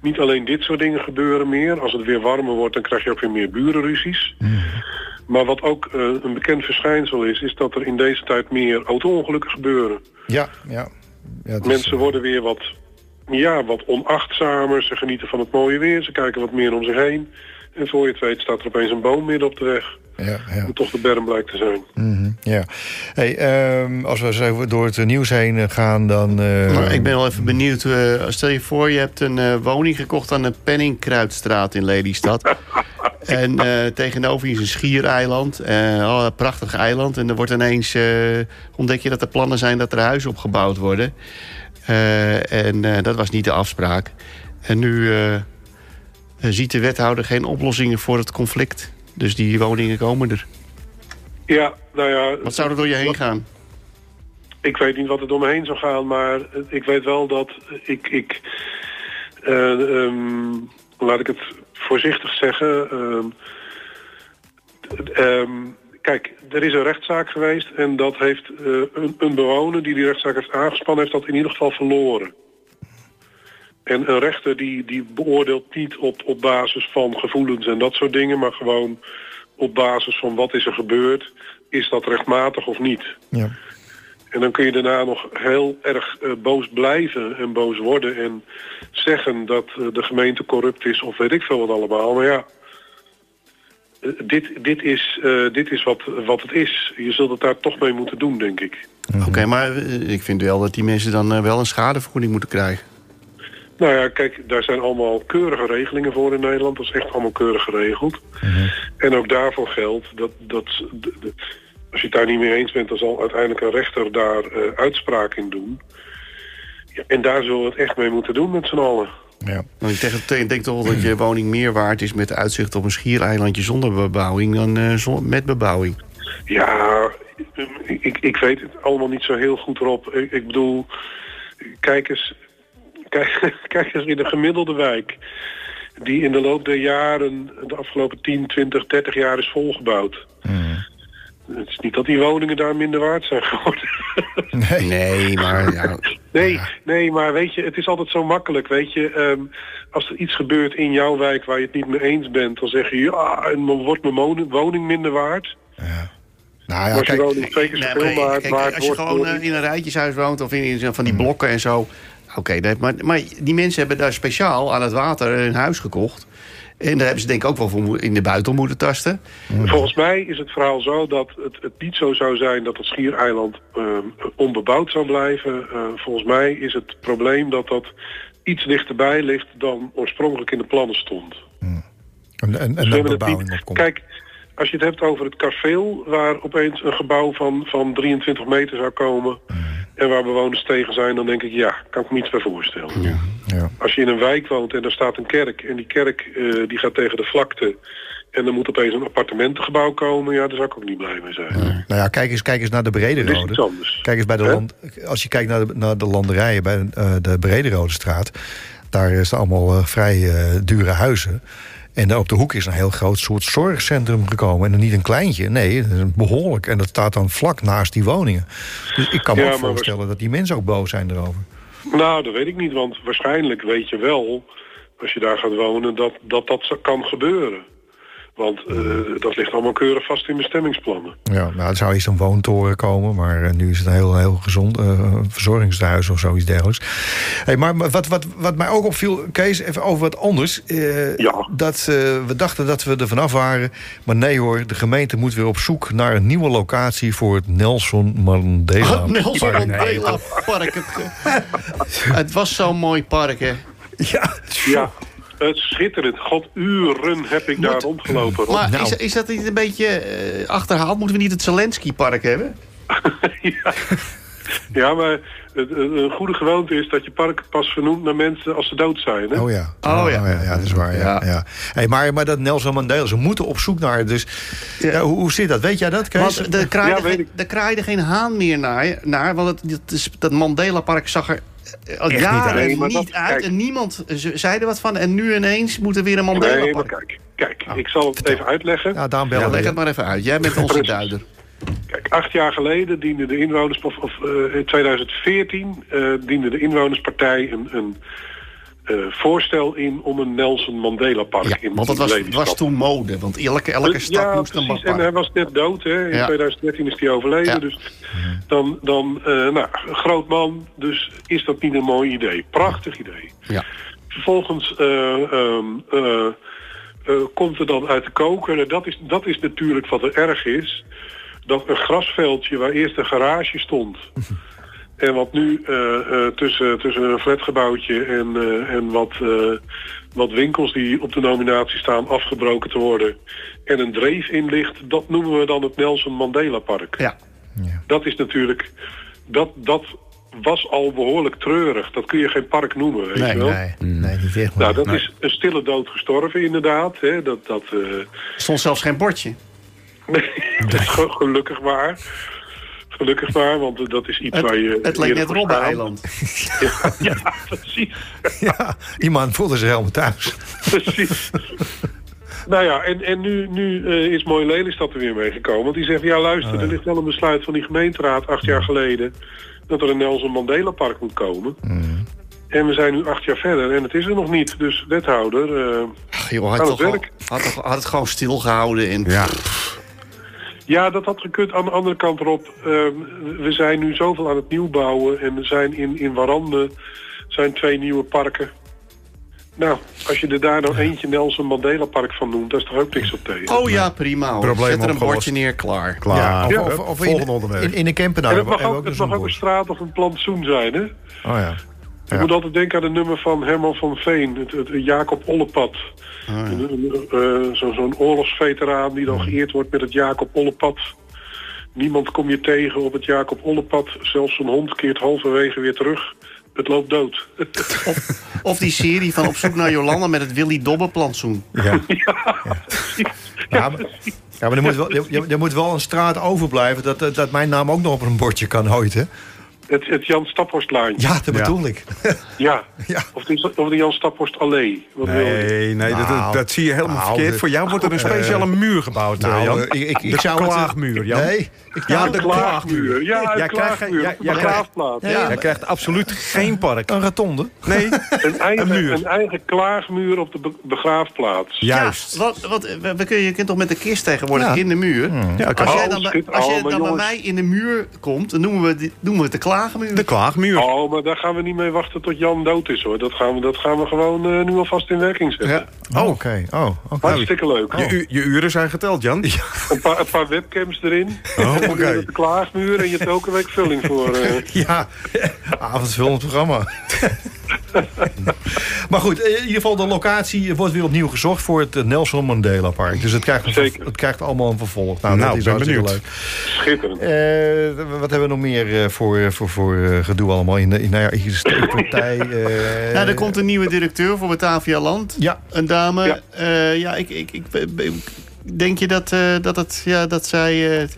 Speaker 2: Niet alleen dit soort dingen gebeuren meer. Als het weer warmer wordt, dan krijg je ook weer meer burenruzies. Maar wat ook een bekend verschijnsel is... is dat er in deze tijd meer auto-ongelukken gebeuren.
Speaker 6: Ja, ja. ja is,
Speaker 2: Mensen worden weer wat, ja, wat onachtzamer. Ze genieten van het mooie weer. Ze kijken wat meer om zich heen. En voor je het weet staat er opeens een boom midden op de weg.
Speaker 6: Ja, ja.
Speaker 2: Hoe toch de berm blijkt te zijn.
Speaker 6: Mhm, ja. Hey, ehm, als we zo door het nieuws heen eh, gaan, dan... eh,
Speaker 5: Maar ik ben wel even benieuwd. eh, stel je voor, je hebt een eh, woning gekocht aan de Penningkruidstraat in Lelystad. en eh, tegenover je is een schiereiland. eh oh, een prachtig eiland. En er wordt ineens... eh, ontdek je dat er plannen zijn dat er huizen opgebouwd worden. Eh, en eh, dat was niet de afspraak. En nu eh, eh, ziet de wethouder geen oplossingen voor het conflict. Dus die woningen komen er.
Speaker 2: Ja, nou ja...
Speaker 5: Wat zou er door je heen gaan?
Speaker 2: Ik weet niet wat er door me heen zou gaan, maar ik weet wel dat ik... ik eh, ehm, laat ik het voorzichtig zeggen. ehm, ehm, kijk, er is een rechtszaak geweest en dat heeft eh, een, een bewoner die die rechtszaak heeft aangespannen, heeft dat in ieder geval verloren. En een rechter die, die beoordeelt niet op, op basis van gevoelens en dat soort dingen, maar gewoon op basis van wat is er gebeurd, is dat rechtmatig of niet.
Speaker 6: ja.
Speaker 2: En dan kun je daarna nog heel erg eh, boos blijven en boos worden en zeggen dat eh, de gemeente corrupt is of weet ik veel wat allemaal. Maar ja, eh, dit, dit is, eh, dit is wat, wat het is. Je zult het daar toch mee moeten doen, denk ik.
Speaker 5: Oké, maar ik vind wel dat die mensen dan wel een schadevergoeding moeten krijgen.
Speaker 2: Nou ja, kijk, daar zijn allemaal keurige regelingen voor in Nederland. Dat is echt allemaal keurig geregeld. En ook daarvoor geldt dat, dat de- de- als je het daar niet mee eens bent... dan zal uiteindelijk een rechter daar eh, uitspraak in doen. Ja, en daar zullen we het echt mee moeten doen met z'n allen.
Speaker 6: ja.
Speaker 5: Want ik denk- ik denk toch wel dat je woning meer waard is met uitzicht op een schiereilandje zonder bebouwing dan eh, zon- met bebouwing.
Speaker 2: Ja, ik, ik weet het allemaal niet zo heel goed erop. Ik, ik bedoel, kijk eens, kijk, kijk eens in de gemiddelde wijk... die in de loop der jaren, de afgelopen 10, 20, 30 jaar is volgebouwd. Het is niet dat die woningen daar minder waard zijn geworden.
Speaker 5: Nee, maar ja,
Speaker 2: Nee, nee, maar weet je, het is altijd zo makkelijk. Weet je, ehm, als er iets gebeurt in jouw wijk waar je het niet mee eens bent... dan zeg je, ja, en dan wordt mijn woning- woning minder waard.
Speaker 6: Nou
Speaker 2: Maar
Speaker 6: ja,
Speaker 2: als je
Speaker 6: kijk,
Speaker 2: woning twee keer
Speaker 5: Nee,
Speaker 2: zoveel
Speaker 5: maar
Speaker 2: waard,
Speaker 5: kijk,
Speaker 2: waard
Speaker 5: als je
Speaker 2: wordt...
Speaker 5: gewoon eh, in een rijtjeshuis woont of in, in van die blokken en zo. Oké, dat- maar, maar die mensen hebben daar speciaal aan het water een huis gekocht. En daar hebben ze denk ik ook wel voor in de buiten moeten tasten.
Speaker 2: Volgens mij is het verhaal zo dat het, het niet zo zou zijn dat het schiereiland ehm, onbebouwd zou blijven. Eh, volgens mij is het probleem dat dat iets dichterbij ligt dan oorspronkelijk in de plannen stond.
Speaker 6: en, en, en dan
Speaker 2: hebben het
Speaker 6: bebouwing
Speaker 2: niet-. Kijk, als je het hebt over het kasteel, waar opeens een gebouw van, van 23 meter zou komen... en waar bewoners tegen zijn, dan denk ik, ja, kan ik me iets bij voorstellen.
Speaker 6: Ja.
Speaker 2: Als je in een wijk woont en daar staat een kerk... en die kerk eh, die gaat tegen de vlakte... en er moet opeens een appartementengebouw komen... ja, daar zou ik ook niet blij mee zijn.
Speaker 6: Nou ja, kijk eens, kijk eens naar de Brede
Speaker 2: Dat is iets
Speaker 6: Rode.
Speaker 2: anders.
Speaker 6: Kijk eens bij de land, als je kijkt naar de, naar de landerijen bij eh, de Brede Rode straat. Daar is het allemaal eh, vrij dure huizen. En daar op de hoek is een heel groot soort zorgcentrum gekomen. En dan niet een kleintje, nee, behoorlijk. En dat staat dan vlak naast die woningen. Dus ik kan me
Speaker 2: Ja,
Speaker 6: ook voorstellen dat die mensen ook boos zijn erover.
Speaker 2: Nou, dat weet ik niet, want waarschijnlijk weet je wel... als je daar gaat wonen, dat dat, dat kan gebeuren. Want eh, dat ligt allemaal keurig vast in bestemmingsplannen.
Speaker 6: Ja, nou, er zou eerst een woontoren komen, maar eh, nu is het een heel, heel gezond eh, verzorgingshuis of zoiets dergelijks. Hey, maar wat, wat, wat mij ook opviel, Kees, even over wat anders. Eh,
Speaker 2: Ja.
Speaker 6: Dat eh, we dachten dat we er vanaf waren, maar nee hoor, de gemeente moet weer op zoek naar een nieuwe locatie voor het Nelson Mandela.
Speaker 5: Nelson
Speaker 6: Park.
Speaker 5: Mandela Park. Het, het was zo'n mooi park, hè.
Speaker 6: Ja,
Speaker 2: Ja, het schitterend. God, uren heb ik daar rondgelopen. Rob.
Speaker 5: Maar
Speaker 6: Nou.
Speaker 5: is, is dat niet een beetje eh, achterhaald? Moeten we niet het Zelensky-park hebben?
Speaker 2: ja. ja, maar het- het- een goede gewoonte is dat je park pas vernoemt naar mensen als ze dood zijn. Hè?
Speaker 6: Oh ja.
Speaker 5: Oh ja.
Speaker 6: ja, ja, dat is waar. Ja.
Speaker 5: Ja.
Speaker 6: Ja. Hey, maar, maar dat Nelson Mandela, ze moeten op zoek naar. Dus ja. hoe, hoe zit dat? Weet jij dat, Kees?
Speaker 5: Want er kraaide,
Speaker 2: Ja, weet
Speaker 5: geen,
Speaker 2: ik.
Speaker 5: er kraaide geen haan meer naar, naar want het, het is, dat Mandela-park zag er eh, jaren
Speaker 2: Nee,
Speaker 5: niet,
Speaker 2: maar dat-
Speaker 5: uit.
Speaker 2: kijk.
Speaker 5: En niemand z- zei er wat van. En nu ineens moet er weer een
Speaker 2: Nee, maar kijk, kijk ik zal het even uitleggen.
Speaker 6: ja,
Speaker 5: Ja,
Speaker 6: bellen
Speaker 5: leg het maar even uit. Jij bent onze
Speaker 2: Precies.
Speaker 5: duider.
Speaker 2: Kijk, acht jaar geleden diende de inwoners, of, of eh, in 2014 eh, diende de inwonerspartij een, een eh, voorstel in om een Nelson Mandela park
Speaker 5: Ja,
Speaker 2: in
Speaker 5: want dat was, was toen mode. Want elke, elke stad
Speaker 2: ja,
Speaker 5: moest een
Speaker 2: precies. En hij
Speaker 5: park.
Speaker 2: was net dood, hè. In
Speaker 5: Ja.
Speaker 2: 2013 is hij overleden. Dus dan, dan eh, nou, groot man. Dus is dat niet een mooi idee. Prachtig idee.
Speaker 5: Ja.
Speaker 2: Vervolgens eh, ehm, eh, eh, komt er dan uit de koker. En dat is, dat is natuurlijk wat er erg is. Dat een grasveldje waar eerst een garage stond... en wat nu eh, eh, tussen, tussen een flatgebouwtje en, eh, en wat, eh, wat winkels die op de nominatie staan afgebroken te worden... en een dreef in ligt, dat noemen we dan het Nelson Mandela Park.
Speaker 5: Ja.
Speaker 2: Dat is natuurlijk... Dat, dat was al behoorlijk treurig. Dat kun je geen park noemen, weet
Speaker 5: Nee,
Speaker 2: je wel?
Speaker 6: Nee, nee, niet echt.
Speaker 2: Nou, dat is een stille dood gestorven inderdaad. Hè. Dat, dat, eh,
Speaker 5: Er stond zelfs geen bordje.
Speaker 2: nee, dat is gelukkig waar. Gelukkig maar, want eh, dat is iets
Speaker 5: Het,
Speaker 2: waar je...
Speaker 5: het leek
Speaker 2: eerder
Speaker 5: net Robben-eiland.
Speaker 2: Ja, ja, precies.
Speaker 6: Ja, iemand voelde zich helemaal thuis.
Speaker 2: precies. nou ja, en, en nu, nu eh, is Mooi Lelystad er weer mee gekomen. Want die zegt, ja luister, er ligt wel een besluit van die gemeenteraad acht jaar geleden... dat er een Nelson Mandela Park moet komen. En we zijn nu acht jaar verder en het is er nog niet. Dus wethouder... eh,
Speaker 5: Ach, joh, had, toch
Speaker 2: het
Speaker 5: al-
Speaker 2: werk.
Speaker 5: had, toch- had het gewoon stilgehouden. En,
Speaker 4: Ja.
Speaker 2: Ja, dat had gekund. Aan de andere kant erop, ehm, we zijn nu zoveel aan het nieuwbouwen en er zijn in, in Warande zijn twee nieuwe parken. Nou, als je er daar nou eentje Nelson Mandela Park van noemt, daar is toch ook niks op tegen.
Speaker 5: Oh ja, prima hoor.
Speaker 6: Probleem
Speaker 5: Zet er een bordje neer, klaar.
Speaker 4: Klaar.
Speaker 6: Ja, of,
Speaker 2: Ja.
Speaker 6: of, of in,
Speaker 4: Volgende onderwerp.
Speaker 6: in, in de Kempenaar
Speaker 2: en het mag ook,
Speaker 6: ook
Speaker 2: het mag ook een straat of een plantsoen zijn, hè?
Speaker 6: Oh ja.
Speaker 2: Je moet altijd denken aan het nummer van Herman van Veen, het, het Jacob Ollepad. Een- een- eh, zo- Zo'n oorlogsveteraan die dan geëerd wordt met het Jacob Ollepad. Niemand kom je tegen op het Jacob Ollepad. Zelfs een hond keert halverwege weer terug. Het loopt dood.
Speaker 5: Of die serie van Op zoek naar Jolanda met het Willy Dobbe plantsoen.
Speaker 6: Ja. Ja, maar, ja, maar er, moet wel, er, er moet wel een straat overblijven... Dat, dat, dat mijn naam ook nog op een bordje kan ooit, hè?
Speaker 2: Het, het Jan Staphorstlaantje.
Speaker 6: Ja, dat bedoel ik.
Speaker 2: Ja.
Speaker 6: Ja.
Speaker 2: Of, de, of de Jan Staphorst Allee. Wat wil je?
Speaker 4: Nee, nee dat, dat,
Speaker 6: Nou,
Speaker 4: dat zie je helemaal
Speaker 6: nou,
Speaker 4: verkeerd. Voor jou wordt er een speciale muur gebouwd, eh,
Speaker 6: Nou,
Speaker 4: Jan.
Speaker 6: eh, ik, ik, ik
Speaker 4: de
Speaker 6: zou
Speaker 4: klaagmuur, Jan.
Speaker 6: Nee. Ik,
Speaker 4: Ja, de
Speaker 2: Een klaagmuur. Ja,
Speaker 4: Jij krijgt-
Speaker 2: klaagmuur. begraafplaats.
Speaker 6: Ja,
Speaker 4: Jij krijgt absoluut geen park.
Speaker 6: Een rotonde.
Speaker 4: Nee,
Speaker 2: Een, eigen,
Speaker 4: muur.
Speaker 2: een eigen klaagmuur op de be- begraafplaats.
Speaker 4: juist.
Speaker 5: Ja, wat, wat, we, kun, je kunt toch met de kist tegenwoordig
Speaker 6: Ja.
Speaker 5: in de muur.
Speaker 4: Ja,
Speaker 5: Als jij
Speaker 2: Oh,
Speaker 5: dan, bij-
Speaker 2: schit-
Speaker 5: als jij
Speaker 2: oh,
Speaker 5: dan bij mij in de muur komt, dan noemen we, noemen we het de klaagmuur.
Speaker 4: De klaagmuur.
Speaker 2: Oh, maar daar gaan we niet mee wachten tot Jan dood is hoor. Dat gaan we, dat gaan we gewoon eh, nu alvast in werking zetten.
Speaker 5: Ja.
Speaker 6: Oh, oké. Oh, oké.
Speaker 2: Hartstikke leuk.
Speaker 4: Je, je uren zijn geteld, Jan.
Speaker 2: Een, paar, een paar webcams erin.
Speaker 4: Oh, oké.
Speaker 2: de klaagmuur en je hebt elke week vulling voor. eh.
Speaker 6: Ja, avondvullend programma. maar goed, in ieder geval de locatie wordt weer opnieuw gezocht voor het eh, Nelson Mandela Park. Dus het krijgt,
Speaker 2: Zeker.
Speaker 6: het krijgt allemaal een vervolg. Nou,
Speaker 4: Nou,
Speaker 6: dat is
Speaker 4: ben
Speaker 6: hartstikke
Speaker 4: benieuwd.
Speaker 6: leuk.
Speaker 2: Schitterend.
Speaker 6: Eh, wat hebben we nog meer eh, voor, voor, voor eh, gedoe allemaal? In de, in, nou ja, hier is de steekpartij. eh,
Speaker 5: Ja, er komt een nieuwe directeur voor Batavia Land.
Speaker 6: Ja.
Speaker 5: Een dame.
Speaker 2: Ja.
Speaker 5: Ja, ja ik, ik, ik, ik- denk je dat, eh, dat, het, ja, dat zij eh,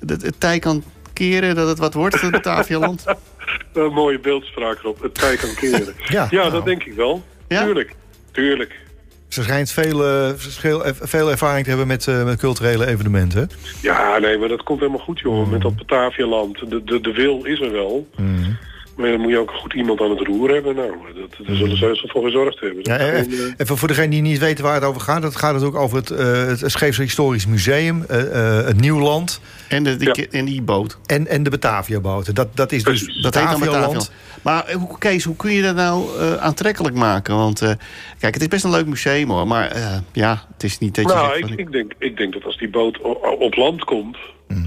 Speaker 5: dat het tij kan keren, dat het wat wordt, het Batavia Land?
Speaker 2: Een mooie beeldspraak erop. Het tijd kan keren.
Speaker 6: Ja,
Speaker 2: ja,
Speaker 6: nou.
Speaker 2: dat denk ik wel.
Speaker 5: Ja?
Speaker 2: Tuurlijk. Tuurlijk.
Speaker 6: Ze schijnt veel, eh, veel, veel ervaring te hebben met, eh, met culturele evenementen.
Speaker 2: Ja, nee, maar dat komt helemaal goed, joh. Met dat Batavialand. De, de, de wil is er wel. Maar dan moet je ook goed iemand aan het roer hebben. Nou, dat, daar zullen ze heus wel voor gezorgd hebben.
Speaker 6: Ja,
Speaker 2: Dat
Speaker 6: eh,
Speaker 2: gewoon, eh,
Speaker 6: even voor degenen die niet weten waar het over gaat. Het gaat ook over het, eh het Scheepse Historisch Museum, eh, eh, het Nieuwland
Speaker 5: En, de, die,
Speaker 2: Ja.
Speaker 5: en die boot.
Speaker 6: en, en de Batavia-boten. Dat, dat is dus.
Speaker 5: Dat heet dan
Speaker 6: Batavialand.
Speaker 5: Batavia. Maar hoe- Kees, hoe kun je dat nou eh, aantrekkelijk maken? Want eh, kijk, het is best een leuk museum hoor. Maar eh, ja, het is niet dat je
Speaker 2: nou,
Speaker 5: zegt
Speaker 2: ik, ik, denk, ik denk dat als die boot op land komt...
Speaker 6: Mhm.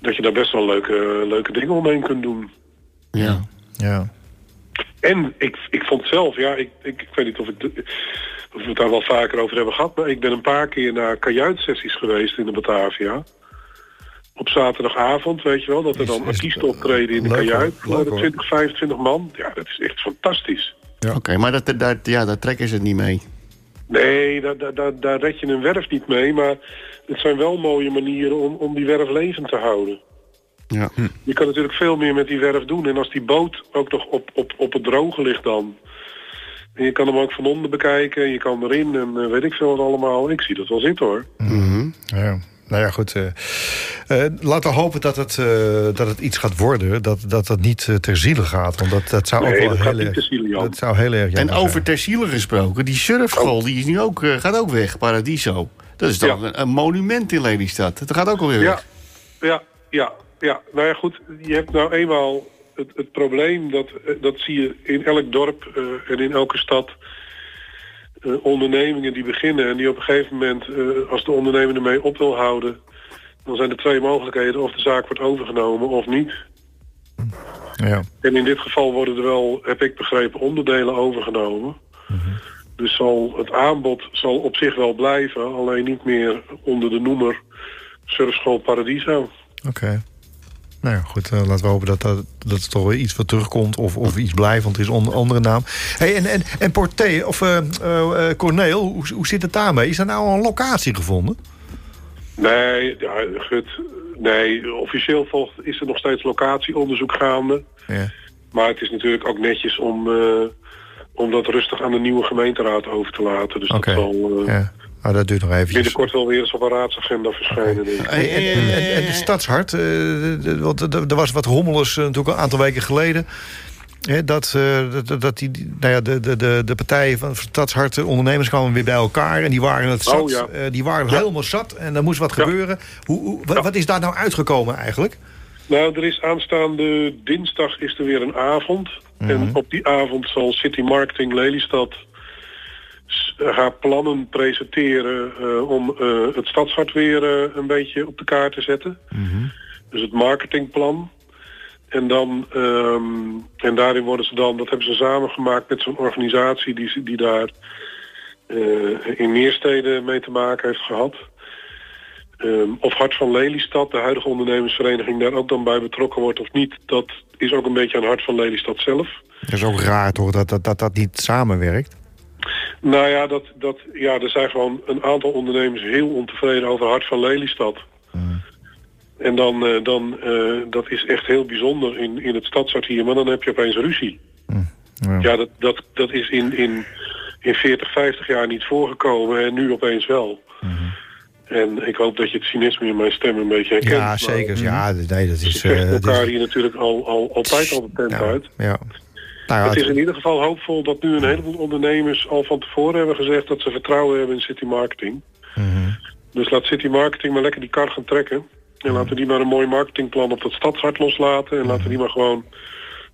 Speaker 2: dat je daar best wel leuke, leuke dingen omheen kunt doen.
Speaker 5: Ja.
Speaker 6: Ja.
Speaker 2: En ik, ik vond zelf, ja, ik, ik, ik weet niet of, ik of we het daar wel vaker over hebben gehad... maar ik ben een paar keer naar kajuitsessies geweest in de Batavia. op zaterdagavond, weet je wel. Dat er dan artiesten optreden in de
Speaker 6: leuk,
Speaker 2: kajuit.
Speaker 6: Leuk,
Speaker 2: voor
Speaker 6: hoor.
Speaker 2: 20, 25 man. Ja, dat is echt fantastisch.
Speaker 5: Oké, maar dat, daar, ja, daar trekken ze het niet mee.
Speaker 2: Nee, daar, daar, daar, daar red je een werf niet mee. Maar het zijn wel mooie manieren om, om die werf levend te houden.
Speaker 5: Ja.
Speaker 2: Je kan natuurlijk veel meer met die werf doen. En als die boot ook nog op, op, op het droge ligt dan... En je kan hem ook van onder bekijken. En je kan erin en eh, weet ik veel wat allemaal. Ik zie dat wel zitten hoor.
Speaker 5: Mhm.
Speaker 6: Ja. Nou ja, goed. eh eh, laten we hopen dat het, eh, dat het iets gaat worden. Dat dat, dat niet ter ziele gaat. Want dat, dat zou
Speaker 2: Nee,
Speaker 6: ook wel heel erg... dat zou heel erg
Speaker 5: En over ter ziele gesproken, die surfschool die is nu ook, gaat ook weg, Paradiso. Dat is toch
Speaker 2: Ja.
Speaker 5: een, een monument in Lelystad. Dat gaat ook alweer
Speaker 2: Ja,
Speaker 5: weg.
Speaker 2: ja, ja, ja. Nou ja, goed. Je hebt nou eenmaal het, het probleem dat, eh, dat zie je in elk dorp eh, en in elke stad. eh, ondernemingen die beginnen en die op een gegeven moment, als de ondernemer ermee op wil houden, dan zijn er twee mogelijkheden. Of de zaak wordt overgenomen of niet.
Speaker 6: Ja.
Speaker 2: En in dit geval worden er wel, heb ik begrepen, onderdelen overgenomen. Dus zal, het aanbod zal op zich wel blijven, alleen niet meer onder de noemer Surfschool Paradiso.
Speaker 6: Oké. Nou ja, goed. eh, laten we hopen dat, dat, dat er toch weer iets wat terugkomt. Of, of iets blijft, want er is een andere naam. Hey, en, en, en Porté, of eh eh, eh, Corneel, hoe, hoe zit het daarmee? Is er nou al een locatie gevonden?
Speaker 2: Nee, ja, gut, nee, officieel volgt, is er nog steeds locatieonderzoek gaande.
Speaker 6: Ja.
Speaker 2: Maar het is natuurlijk ook netjes om, om dat rustig aan de nieuwe gemeenteraad over te laten. Dus dat zal
Speaker 6: ja. Nou, dat duurt nog eventjes.
Speaker 2: binnenkort wel weer eens op een raadsagenda verschijnen. denk ik.
Speaker 6: Hey, en, en, en, en de stadshart, eh, want er was wat hommeles eh, natuurlijk een aantal weken geleden. Hè, dat, eh, dat, dat die, nou ja, de, de, de, de partijen van Stadshart, de ondernemers kwamen weer bij elkaar. En die waren het zat.
Speaker 2: Oh, ja.
Speaker 6: eh, die waren
Speaker 2: Ja.
Speaker 6: helemaal zat. En er moest wat
Speaker 2: Ja.
Speaker 6: gebeuren. Hoe, hoe, wa-
Speaker 2: Ja.
Speaker 6: Wat is daar nou uitgekomen eigenlijk?
Speaker 2: Nou, er is aanstaande dinsdag is er weer een avond. En op die avond zal City Marketing Lelystad s- haar plannen presenteren eh, om eh, het stadshart weer eh, een beetje op de kaart te zetten. Dus het marketingplan. En, dan, ehm, en daarin worden ze dan, dat hebben ze samengemaakt met zo'n organisatie die, die daar eh, in meer steden mee te maken heeft gehad. Ehm, of Hart van Lelystad, de huidige ondernemersvereniging, daar ook dan bij betrokken wordt of niet, dat is ook een beetje aan Hart van Lelystad zelf.
Speaker 6: Dat is ook raar toch, dat dat, dat, dat niet samenwerkt.
Speaker 2: Nou ja, dat, dat, ja, er zijn gewoon een aantal ondernemers heel ontevreden over Hart van Lelystad. En dan, eh, dan eh, dat is echt heel bijzonder in, in het stadshart hier, maar dan heb je opeens ruzie.
Speaker 6: Ja.
Speaker 2: Ja, dat, dat, dat is in, in, in 40, 50 jaar niet voorgekomen en nu opeens wel. En ik hoop dat je het cynisme in mijn stem een beetje herkent.
Speaker 6: Ja,
Speaker 2: maar
Speaker 6: zeker. Ja, nee, dat
Speaker 2: Ze
Speaker 6: is... eh, dat is-
Speaker 2: elkaar hier natuurlijk al, al, altijd al de tent uit.
Speaker 6: ja. Nou ja,
Speaker 2: Het is
Speaker 6: het-
Speaker 2: in ieder geval hoopvol dat nu een heleboel ondernemers al van tevoren hebben gezegd dat ze vertrouwen hebben in City Marketing.
Speaker 6: Mhm.
Speaker 2: Dus laat City Marketing maar lekker die kar gaan trekken. En
Speaker 6: Mhm.
Speaker 2: laten die maar een mooi marketingplan op dat stadshart loslaten. En laten die maar gewoon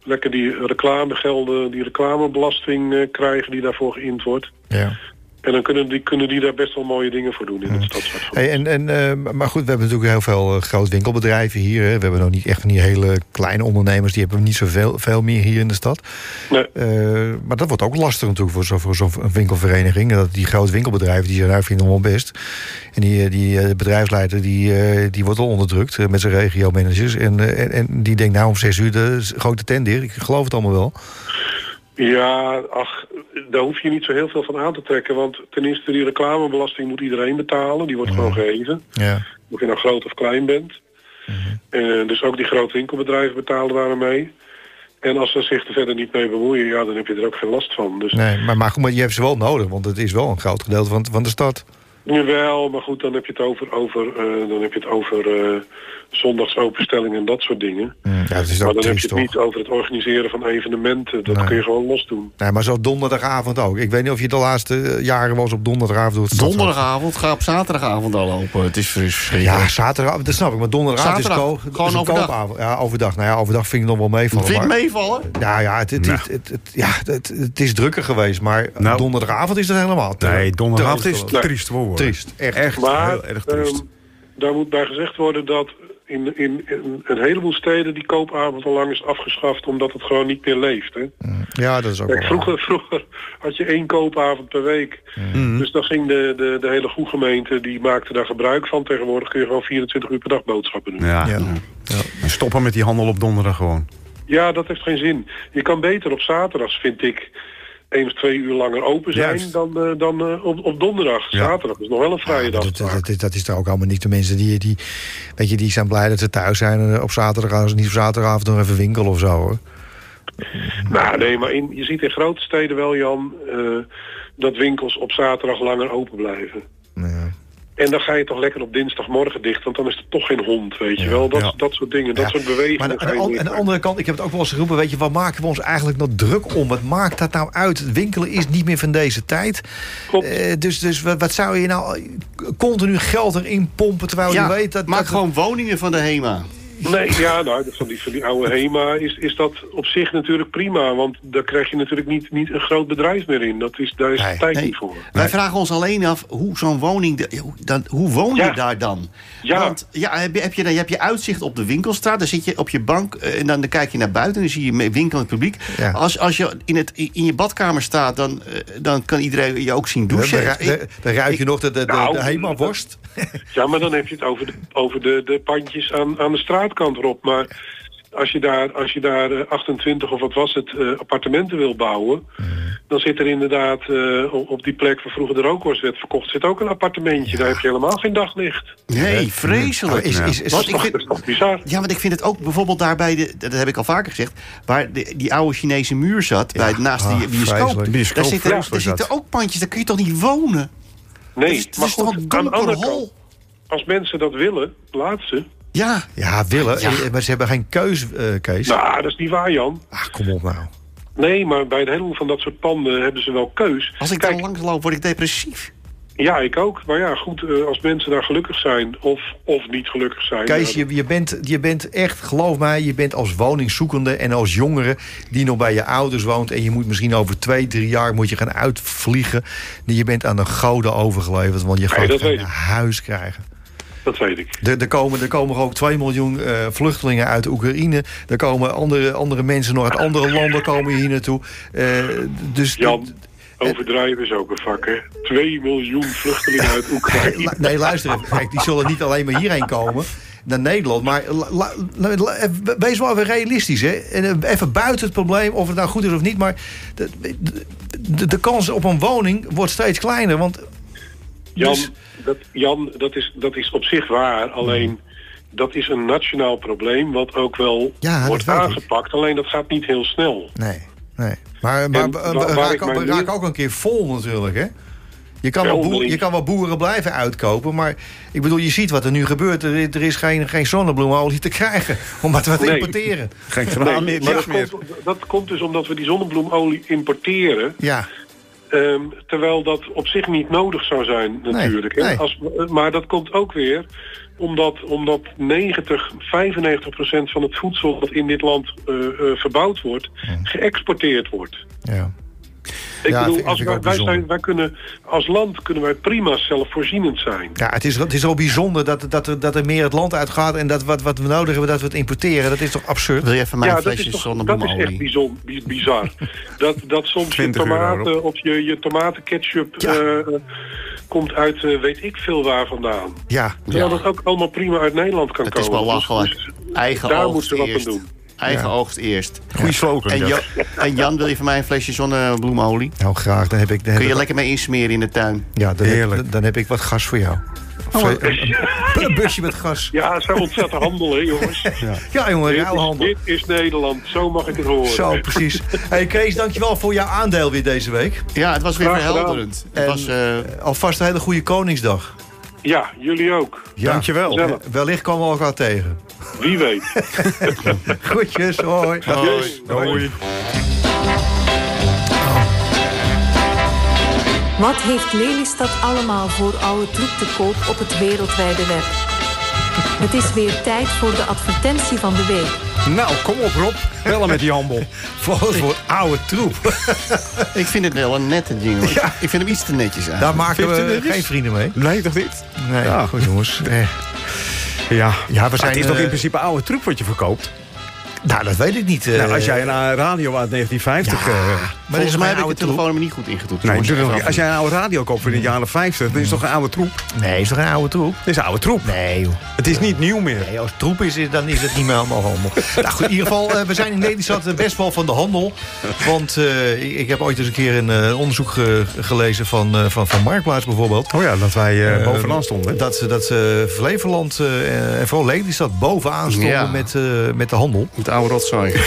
Speaker 2: lekker die reclamegelden, die reclamebelasting eh, krijgen die daarvoor geïnd wordt.
Speaker 6: ja.
Speaker 2: En dan kunnen die, kunnen die daar best wel mooie dingen voor doen in het stadshart.
Speaker 6: Hey, en, en, eh, maar goed, we hebben natuurlijk heel veel uh, groot winkelbedrijven hier. Hè. We hebben nog niet echt van die hele kleine ondernemers. Die hebben we niet zoveel veel meer hier in de stad.
Speaker 2: Nee.
Speaker 6: Eh, maar dat wordt ook lastig natuurlijk voor zo'n voor zo'n winkelvereniging. Dat die grote winkelbedrijven, die zijn eigenlijk nog wel best. En die, eh, die eh, bedrijfsleider, die, eh, die wordt al onderdrukt eh, met zijn regio-managers. En, eh, en, en die denkt nou om zes uur de grote tent dicht. Ik geloof het allemaal wel.
Speaker 2: Ja, ach, daar hoef je niet zo heel veel van aan te trekken. Want ten eerste, die reclamebelasting moet iedereen betalen. Die wordt gewoon geheven.
Speaker 6: Ja.
Speaker 2: Of je nou groot of klein bent. Eh, dus ook die grote winkelbedrijven betalen daar aan mee. En als ze zich er verder niet mee bemoeien, ja, dan heb je er ook geen last van. Dus
Speaker 6: Nee, maar, maar, goed, maar je hebt ze wel nodig, want het is wel een groot gedeelte van, van de stad.
Speaker 2: Jawel, maar goed, dan heb je het over, over, eh, dan heb je het over eh, zondagsopenstellingen en dat soort dingen.
Speaker 6: Ja, dat is
Speaker 2: maar dan heb je het
Speaker 6: toch?
Speaker 2: niet over het organiseren van evenementen. Dat
Speaker 6: Nee.
Speaker 2: kun je gewoon los doen.
Speaker 6: Nee, maar zo donderdagavond ook. Ik weet niet of je de laatste eh, jaren eens op donderdagavond doet.
Speaker 5: Donderdagavond, ga op zaterdagavond al lopen. Het is verschrikkelijk.
Speaker 6: Ja, zaterdagavond, dat snap ik. Maar donderdagavond
Speaker 5: Zaterdag,
Speaker 6: is, ko
Speaker 5: gewoon
Speaker 6: is een
Speaker 5: overdag.
Speaker 6: koopavond. Ja, overdag. Nou ja, overdag vind ik nog wel meevallen.
Speaker 5: Vind je het
Speaker 6: maar-
Speaker 5: meevallen?
Speaker 6: Ja, ja, het, het, het, het- het- ja het, het is drukker geweest. Maar
Speaker 4: Nou.
Speaker 6: donderdagavond is het helemaal te-
Speaker 4: Nee, donderdagavond
Speaker 6: te
Speaker 4: is
Speaker 6: ongelooflijk.
Speaker 4: triest voor woorden.
Speaker 6: Triest, echt.
Speaker 4: Echt
Speaker 2: Maar
Speaker 4: heel erg triest.
Speaker 2: ehm, daar moet bij gezegd worden dat in, in, in een heleboel steden die koopavond al lang is afgeschaft omdat het gewoon niet meer leeft. Hè?
Speaker 6: Ja, dat is ook
Speaker 2: Kijk, vroeger, vroeger had je één koopavond per week.
Speaker 6: Mhm.
Speaker 2: Dus dan ging de, de, de hele goede gemeente, die maakte daar gebruik van. Tegenwoordig kun je gewoon 24 uur per dag boodschappen doen.
Speaker 4: Ja.
Speaker 6: Ja.
Speaker 4: En Stoppen met die handel op donderdag gewoon.
Speaker 2: Ja, dat heeft geen zin. Je kan beter op zaterdags, vind ik, één of twee uur langer open zijn
Speaker 6: Juist.
Speaker 2: dan, eh, dan eh, op, op donderdag.
Speaker 4: Ja.
Speaker 2: Zaterdag is nog wel een vrije
Speaker 6: Ja,
Speaker 2: dag.
Speaker 6: dat, dat, dat, dat is toch ook allemaal niet de mensen die, die, weet je, die zijn blij dat ze thuis zijn. En op zaterdag gaan ze niet op zaterdagavond nog even winkelen of zo hoor.
Speaker 2: Nou, nee, maar in, je ziet in grote steden wel, Jan, eh, dat winkels op zaterdag langer open blijven.
Speaker 6: Ja.
Speaker 2: En dan ga je toch lekker op dinsdagmorgen dicht, want dan is er toch geen hond, weet je wel. Dat,
Speaker 4: Ja.
Speaker 2: dat soort dingen, dat
Speaker 6: Ja.
Speaker 2: soort bewegingen.
Speaker 6: Maar aan de, aan de andere kant, ik heb het ook wel eens geroepen, weet je, wat maken we ons eigenlijk nog druk om? Wat maakt dat nou uit? Het winkelen is niet meer van deze tijd.
Speaker 2: Klopt.
Speaker 6: Eh, dus dus wat, wat zou je nou continu geld erin pompen terwijl
Speaker 5: Ja,
Speaker 6: je weet dat...
Speaker 5: maak
Speaker 6: dat
Speaker 5: gewoon woningen van de HEMA.
Speaker 2: Nee, ja, nou, van die, van die oude HEMA is, is dat op zich natuurlijk prima. Want daar krijg je natuurlijk niet, niet een groot bedrijf meer in. Dat is, daar is
Speaker 6: Nee,
Speaker 2: de tijd
Speaker 5: Nee.
Speaker 2: niet voor.
Speaker 5: Wij vragen ons alleen af hoe zo'n woning. de- hoe, dan, hoe woon je
Speaker 2: Ja.
Speaker 5: daar dan?
Speaker 2: Ja.
Speaker 5: Want ja, heb, je, heb, je, dan- je hebt je uitzicht op de winkelstraat. Dan zit je op je bank eh, en dan, dan kijk je naar buiten. En dan zie je winkelend publiek.
Speaker 6: Ja.
Speaker 5: Als, als je in, het, in je badkamer staat, dan, eh, dan kan iedereen je ook zien douchen.
Speaker 6: dan, dan, dan ruik je nog de, de, de,
Speaker 2: Nou,
Speaker 6: de Hema-worst.
Speaker 2: Ja, maar dan heb je het over de, over de, de pandjes aan, aan de straatkant erop. Maar als je daar, als je daar eh, 28 of wat was het, eh, appartementen wil bouwen... dan zit er inderdaad eh, op, die plek waar vroeger de rookworst werd verkocht... zit ook een appartementje. Daar heb je helemaal geen daglicht.
Speaker 5: Nee, vreselijk.
Speaker 6: Is- is- is-
Speaker 5: Want ik
Speaker 2: Dat is toch bizar?
Speaker 5: Ja, want ik vind het ook bijvoorbeeld daar bij de... Dat heb ik al vaker gezegd. Waar de, die oude Chinese muur zat, bij, naast
Speaker 6: ah,
Speaker 5: die bioscoop.
Speaker 6: vreselijk.
Speaker 5: Daar
Speaker 4: Bioscoop,
Speaker 5: zitten, daar zitten ook pandjes, daar kun je toch niet wonen?
Speaker 2: Nee,
Speaker 5: dat is, dat
Speaker 2: maar
Speaker 5: is toch een
Speaker 2: aan de andere kant... als mensen dat willen, laat ze.
Speaker 5: Ja,
Speaker 6: Ja, willen.
Speaker 5: Ja.
Speaker 6: Maar ze hebben geen keus, eh, Kees.
Speaker 2: Nou, dat is niet waar, Jan.
Speaker 6: Ah, kom op nou.
Speaker 2: Nee, maar bij een heleboel van dat soort panden hebben ze wel keus.
Speaker 5: als ik
Speaker 2: Kijk,
Speaker 5: daar langs loop, word ik depressief.
Speaker 2: Ja, ik ook. Maar ja, goed, eh, als mensen daar gelukkig zijn of, of niet gelukkig zijn...
Speaker 6: Kees,
Speaker 2: ja,
Speaker 6: je, je, bent, je bent echt, geloof mij, je bent als woningzoekende en als jongere die nog bij je ouders woont en je moet misschien over twee, drie jaar moet je gaan uitvliegen. Je bent aan de goden overgeleverd, want je gaat
Speaker 2: ik.
Speaker 6: huis krijgen.
Speaker 2: Dat weet ik.
Speaker 6: Er, er, komen, er komen ook 2 miljoen eh, vluchtelingen uit Oekraïne. Er komen andere, andere mensen nog uit andere landen komen hier naartoe. Eh, dus
Speaker 2: Jan, overdrijven is ook een vak, hè. 2 miljoen vluchtelingen uit Oekraïne.
Speaker 6: Nee, luister even. Kijk, die zullen niet alleen maar hierheen komen. Naar Nederland. Maar la- la- la- la- wees wel even realistisch. Hè? En eh, even buiten het probleem, of het nou goed is of niet. Maar de, de, de, de kans op een woning wordt steeds kleiner. Want
Speaker 2: Jan,
Speaker 6: Dus-
Speaker 2: dat, Jan dat, is, dat is op zich waar. Alleen, dat is een nationaal probleem... wat ook wel
Speaker 6: Ja,
Speaker 2: wordt
Speaker 6: ik.
Speaker 2: aangepakt. Alleen dat gaat niet heel snel.
Speaker 6: nee, nee. Maar, maar
Speaker 2: nu-
Speaker 6: raken ook een keer vol natuurlijk. Hè? Je kan, wel boer-
Speaker 2: onderling.
Speaker 6: je kan wel boeren blijven uitkopen. Maar ik bedoel, je ziet wat er nu gebeurt. Er, er is geen, geen zonnebloemolie te krijgen. Omdat we het
Speaker 2: Nee.
Speaker 6: importeren.
Speaker 4: Geen graan meer,
Speaker 2: maar
Speaker 4: niks
Speaker 2: dat
Speaker 4: meer.
Speaker 2: komt, dat komt dus omdat we die zonnebloemolie importeren...
Speaker 6: Ja,
Speaker 2: Ehm, terwijl dat op zich niet nodig zou zijn natuurlijk.
Speaker 6: nee.
Speaker 2: Als, maar dat komt ook weer omdat, omdat 90, 95 procent van het voedsel dat in dit land eh, eh, verbouwd wordt, geëxporteerd wordt.
Speaker 6: ja.
Speaker 2: Ik
Speaker 6: Ja,
Speaker 2: bedoel, als
Speaker 6: ik
Speaker 2: wij, wij, zijn, wij kunnen, als land kunnen wij prima zelfvoorzienend zijn.
Speaker 6: Ja, het is, het is wel bijzonder dat, dat, er, dat er meer het land uitgaat... en dat wat, wat we nodig hebben, dat we het importeren. Dat is toch absurd?
Speaker 5: Wil je even mijn
Speaker 2: ja, dat is,
Speaker 5: flesje
Speaker 2: toch, dat is echt
Speaker 5: zonnebloemolie?
Speaker 2: bizon, bi- bizar. dat, dat soms je
Speaker 4: 20 euro
Speaker 2: tomaten of je, je tomatenketchup
Speaker 6: Ja.
Speaker 2: eh, eh, komt uit eh, weet ik veel waar vandaan.
Speaker 6: Ja,
Speaker 2: Terwijl
Speaker 5: Ja.
Speaker 2: dat ook allemaal prima uit Nederland kan
Speaker 5: Het
Speaker 2: komen.
Speaker 5: is wel lachelijk.
Speaker 2: Dus-
Speaker 5: Eigen
Speaker 2: daar moeten we wat aan doen.
Speaker 5: Eigen
Speaker 6: Ja.
Speaker 5: oogst eerst.
Speaker 4: Goeie slogan.
Speaker 5: En. Jo- en Jan, wil je van mij een flesje zonnebloemolie?
Speaker 6: nou graag. Dan heb ik, dan
Speaker 5: Kun je lekker mee insmeren in de tuin?
Speaker 6: ja, dan,
Speaker 4: Heerlijk.
Speaker 6: heb, dan heb ik wat gas voor jou.
Speaker 2: Oh,
Speaker 6: eh, een, een busje met gas.
Speaker 2: Ja, zo ontzettend handel, hè, jongens.
Speaker 6: Ja, jongen,
Speaker 2: Dit is,
Speaker 6: ruilhandel.
Speaker 2: dit is Nederland, zo mag ik het horen.
Speaker 6: Zo, precies. Hey Kees, dankjewel voor jouw aandeel weer deze week.
Speaker 5: Ja, het was weer verhelderend. Het
Speaker 6: En-
Speaker 5: was, eh,
Speaker 6: Alvast een hele goede Koningsdag.
Speaker 2: Ja, jullie ook.
Speaker 6: Ja,
Speaker 4: Dankjewel.
Speaker 6: Wellicht komen we elkaar tegen.
Speaker 2: Wie weet.
Speaker 6: Groetjes, hoi.
Speaker 2: Hoi.
Speaker 4: Hoi.
Speaker 7: Wat heeft Lelystad allemaal voor oude troep te koop op het wereldwijde web? Het is weer tijd voor de advertentie van de week.
Speaker 4: Nou, kom op Rob. Bellen met die handel.
Speaker 6: Vooral voor oude troep.
Speaker 5: ik vind het wel een nette jingle. Ik vind hem iets te netjes aan.
Speaker 6: Daar maken we geen vrienden mee.
Speaker 4: Nee, toch niet?
Speaker 6: Nee,
Speaker 4: Ja.
Speaker 6: goed jongens. Eh,
Speaker 4: Ja.
Speaker 6: Ja, we zijn,
Speaker 4: het is toch
Speaker 6: eh,
Speaker 4: in principe oude troep wat je verkoopt?
Speaker 6: Nou, dat weet ik niet. eh.
Speaker 4: Nou, als jij een radio uit 1950...
Speaker 6: Ja,
Speaker 4: eh,
Speaker 6: maar
Speaker 5: Volgens
Speaker 6: is
Speaker 5: mij heb ik de telefoon niet goed
Speaker 4: nee.
Speaker 5: Even
Speaker 4: als jij een oude radio koopt van de jaren 50... dan is het toch een oude troep?
Speaker 6: Nee, is toch een oude troep?
Speaker 4: Het is een oude troep.
Speaker 6: Nee, joh.
Speaker 4: Het is niet nieuw meer.
Speaker 6: Nee, als het troep is, dan is het niet meer allemaal handel. nou goed, in ieder geval, eh, we zijn in eh, best wel van de handel. Want ik, heb ooit eens een keer een onderzoek ge- gelezen van, eh, van, van Marktplaats bijvoorbeeld.
Speaker 4: Oh ja, dat wij bovenaan stonden.
Speaker 6: Dat, ze- dat ze Flevoland en vooral Lelystad bovenaan stonden
Speaker 5: Ja.
Speaker 6: met, met de handel.
Speaker 5: Het oude rotzooi.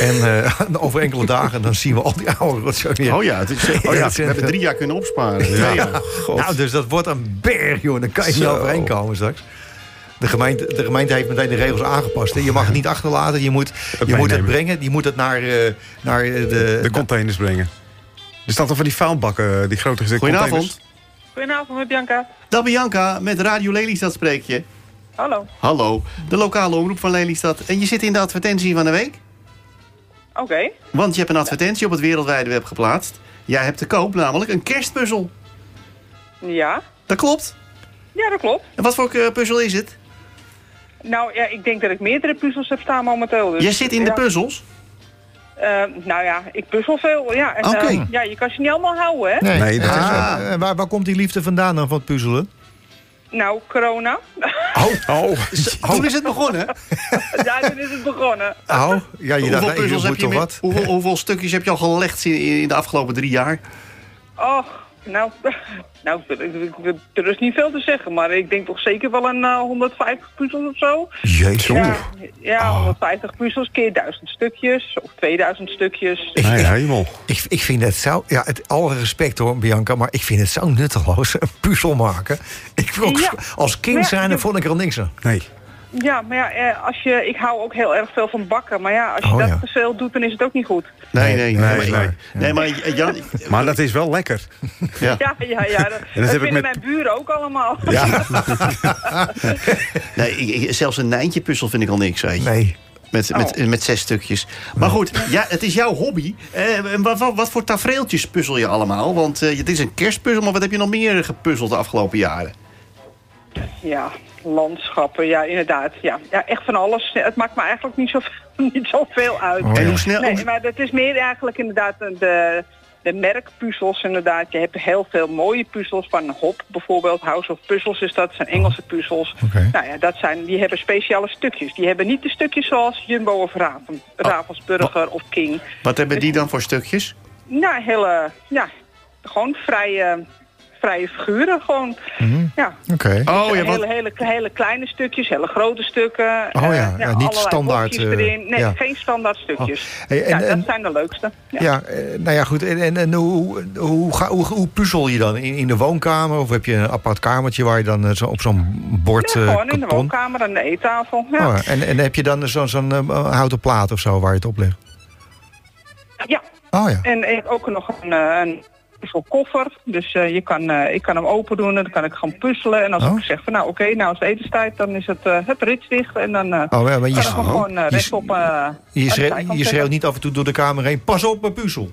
Speaker 6: En eh, over enkele dagen dan zien we al die oude rotzooi weer.
Speaker 5: Oh ja, het is, oh ja, we hebben drie jaar kunnen opsparen. Ja, ja.
Speaker 6: Nou, dus dat wordt een berg, joh. Dan kan je niet
Speaker 5: Zo.
Speaker 6: overheen komen straks. De gemeente, de gemeente heeft meteen de regels aangepast. Hè. Je mag het niet achterlaten. Je moet, je moet het brengen. Je moet het naar, eh, naar de...
Speaker 4: De containers brengen. Er staan toch van die vuilbakken, die grote containers?
Speaker 5: Goedenavond.
Speaker 8: Goedenavond met Bianca.
Speaker 5: Dag Bianca, met Radio Lelystad spreek je.
Speaker 8: Hallo.
Speaker 5: Hallo, de lokale omroep van Lelystad. En je zit in de advertentie van de week.
Speaker 8: Oké.
Speaker 5: Want je hebt een advertentie op het wereldwijde web geplaatst. Jij hebt te koop namelijk een kerstpuzzel.
Speaker 8: Ja.
Speaker 5: Dat klopt.
Speaker 8: Ja, dat klopt.
Speaker 5: En wat voor eh, puzzel is het?
Speaker 8: Nou ja, ik denk dat ik meerdere puzzels heb staan momenteel. Dus,
Speaker 5: Jij zit in de puzzels.
Speaker 8: Eh, nou ja, ik puzzel veel. Ja, en,
Speaker 5: Oké.
Speaker 8: eh, ja, je kan ze niet allemaal houden, hè?
Speaker 6: Nee,
Speaker 4: Nee, dat is
Speaker 6: Ah,
Speaker 5: zo.
Speaker 6: en waar, waar komt die liefde vandaan dan van het puzzelen?
Speaker 8: Nou, corona.
Speaker 4: Oh,
Speaker 5: Toen is het begonnen.
Speaker 8: ja, toen is het begonnen.
Speaker 6: Oh, ja, je dacht,
Speaker 5: hoeveel
Speaker 6: hey, je
Speaker 5: puzzels heb
Speaker 6: moet
Speaker 5: je met-
Speaker 6: wat?
Speaker 5: hoeveel, hoeveel stukjes heb je al gelegd in, in de afgelopen drie jaar?
Speaker 8: Och, nou, nou, er- is niet veel te zeggen, maar ik denk toch zeker wel een eh, 150 puzzels of zo.
Speaker 6: Jeetje.
Speaker 8: Ja, ja 150 puzzels keer 1000 stukjes of 2000 stukjes.
Speaker 4: nee, hemel.
Speaker 6: Ik, ik vind het zo... Ja, het, alle respect hoor, Bianca, maar ik vind het zo nutteloos. Een puzzel maken. Ik wil ook-
Speaker 8: Ja.
Speaker 6: Als kind
Speaker 8: ja,
Speaker 6: zijn,
Speaker 8: je-
Speaker 6: vond ik er al niks aan.
Speaker 4: Nee.
Speaker 8: Ja, maar ja, eh, als je, ik hou ook heel erg veel van bakken. Maar ja, als je
Speaker 6: Oh,
Speaker 8: dat
Speaker 6: ja.
Speaker 8: te veel doet, dan is het ook niet goed.
Speaker 5: Nee, nee, nee.
Speaker 4: nee,
Speaker 5: maar,
Speaker 4: nee.
Speaker 5: nee, maar Jan,
Speaker 4: Maar dat is wel lekker.
Speaker 5: ja.
Speaker 8: Ja, ja, ja. Dat, dat
Speaker 4: heb ik
Speaker 8: vinden
Speaker 4: met-
Speaker 8: mijn buren ook allemaal.
Speaker 4: Ja.
Speaker 5: Nee, ik- zelfs een Nijntje puzzel vind ik al niks, weet je.
Speaker 6: Nee.
Speaker 5: Met, met, met zes stukjes. Maar goed, ja, het is jouw hobby. Eh, en wat, wat, wat voor tafereeltjes puzzel je allemaal? Want eh, het is een kerstpuzzel, maar wat heb je nog meer gepuzzeld de afgelopen jaren?
Speaker 8: Ja, landschappen, ja, inderdaad. Ja, ja echt van alles. Het maakt me eigenlijk niet, zo, niet zoveel uit.
Speaker 6: Oh,
Speaker 5: en
Speaker 6: ja.
Speaker 5: hoe snel...
Speaker 8: Nee, maar dat is meer eigenlijk inderdaad de, de merkpuzzels inderdaad. Je hebt heel veel mooie puzzels van Hop bijvoorbeeld. House of Puzzles is dat, zijn Engelse puzzels. Nou ja, dat zijn, die hebben speciale stukjes. Die hebben niet de stukjes zoals Jumbo of Raven, Ravensburger of King.
Speaker 5: Wat hebben die dan voor stukjes?
Speaker 8: Nou, hele, ja, gewoon vrije, vrije figuren gewoon. Ja.
Speaker 6: Oké.
Speaker 5: Oh ja,
Speaker 8: hele,
Speaker 5: wat,
Speaker 8: hele, hele kleine stukjes, hele grote stukken.
Speaker 6: Oh ja,
Speaker 8: eh,
Speaker 6: ja, niet standaard, eh,
Speaker 8: erin. Nee,
Speaker 6: ja.
Speaker 8: geen standaard stukjes.
Speaker 6: Oh. Hey, en-
Speaker 8: ja, dat
Speaker 6: en-
Speaker 8: zijn de leukste. Ja.
Speaker 6: Ja, eh, nou ja, goed. En, en, en hoe, hoe, ga- hoe, hoe puzzel je dan? In, in de woonkamer? Of heb je een apart kamertje waar je dan zo op zo'n bord
Speaker 8: Ja,
Speaker 6: eh,
Speaker 8: gewoon in de woonkamer aan de eettafel. Ja.
Speaker 6: Oh, ja. en, en heb je dan zo'n zo'n houten plaat of zo waar je het op legt?
Speaker 8: ja.
Speaker 6: Oh ja.
Speaker 8: En ook nog een, eh, een puzzelkoffer. Dus eh, je kan, eh, ik kan hem open doen en dan kan ik gaan puzzelen. En als
Speaker 6: Oh.
Speaker 8: ik zeg van nou oké, nou is het etenstijd, dan is het uh, het rits dicht. En dan eh
Speaker 6: Oh ja, maar
Speaker 8: kan
Speaker 6: je,
Speaker 8: ik hem gewoon eh,
Speaker 6: je-
Speaker 8: rechtop eh,
Speaker 6: je, schreeuwt, je schreeuwt niet af en toe door de kamer heen... Pas op, mijn puzzel.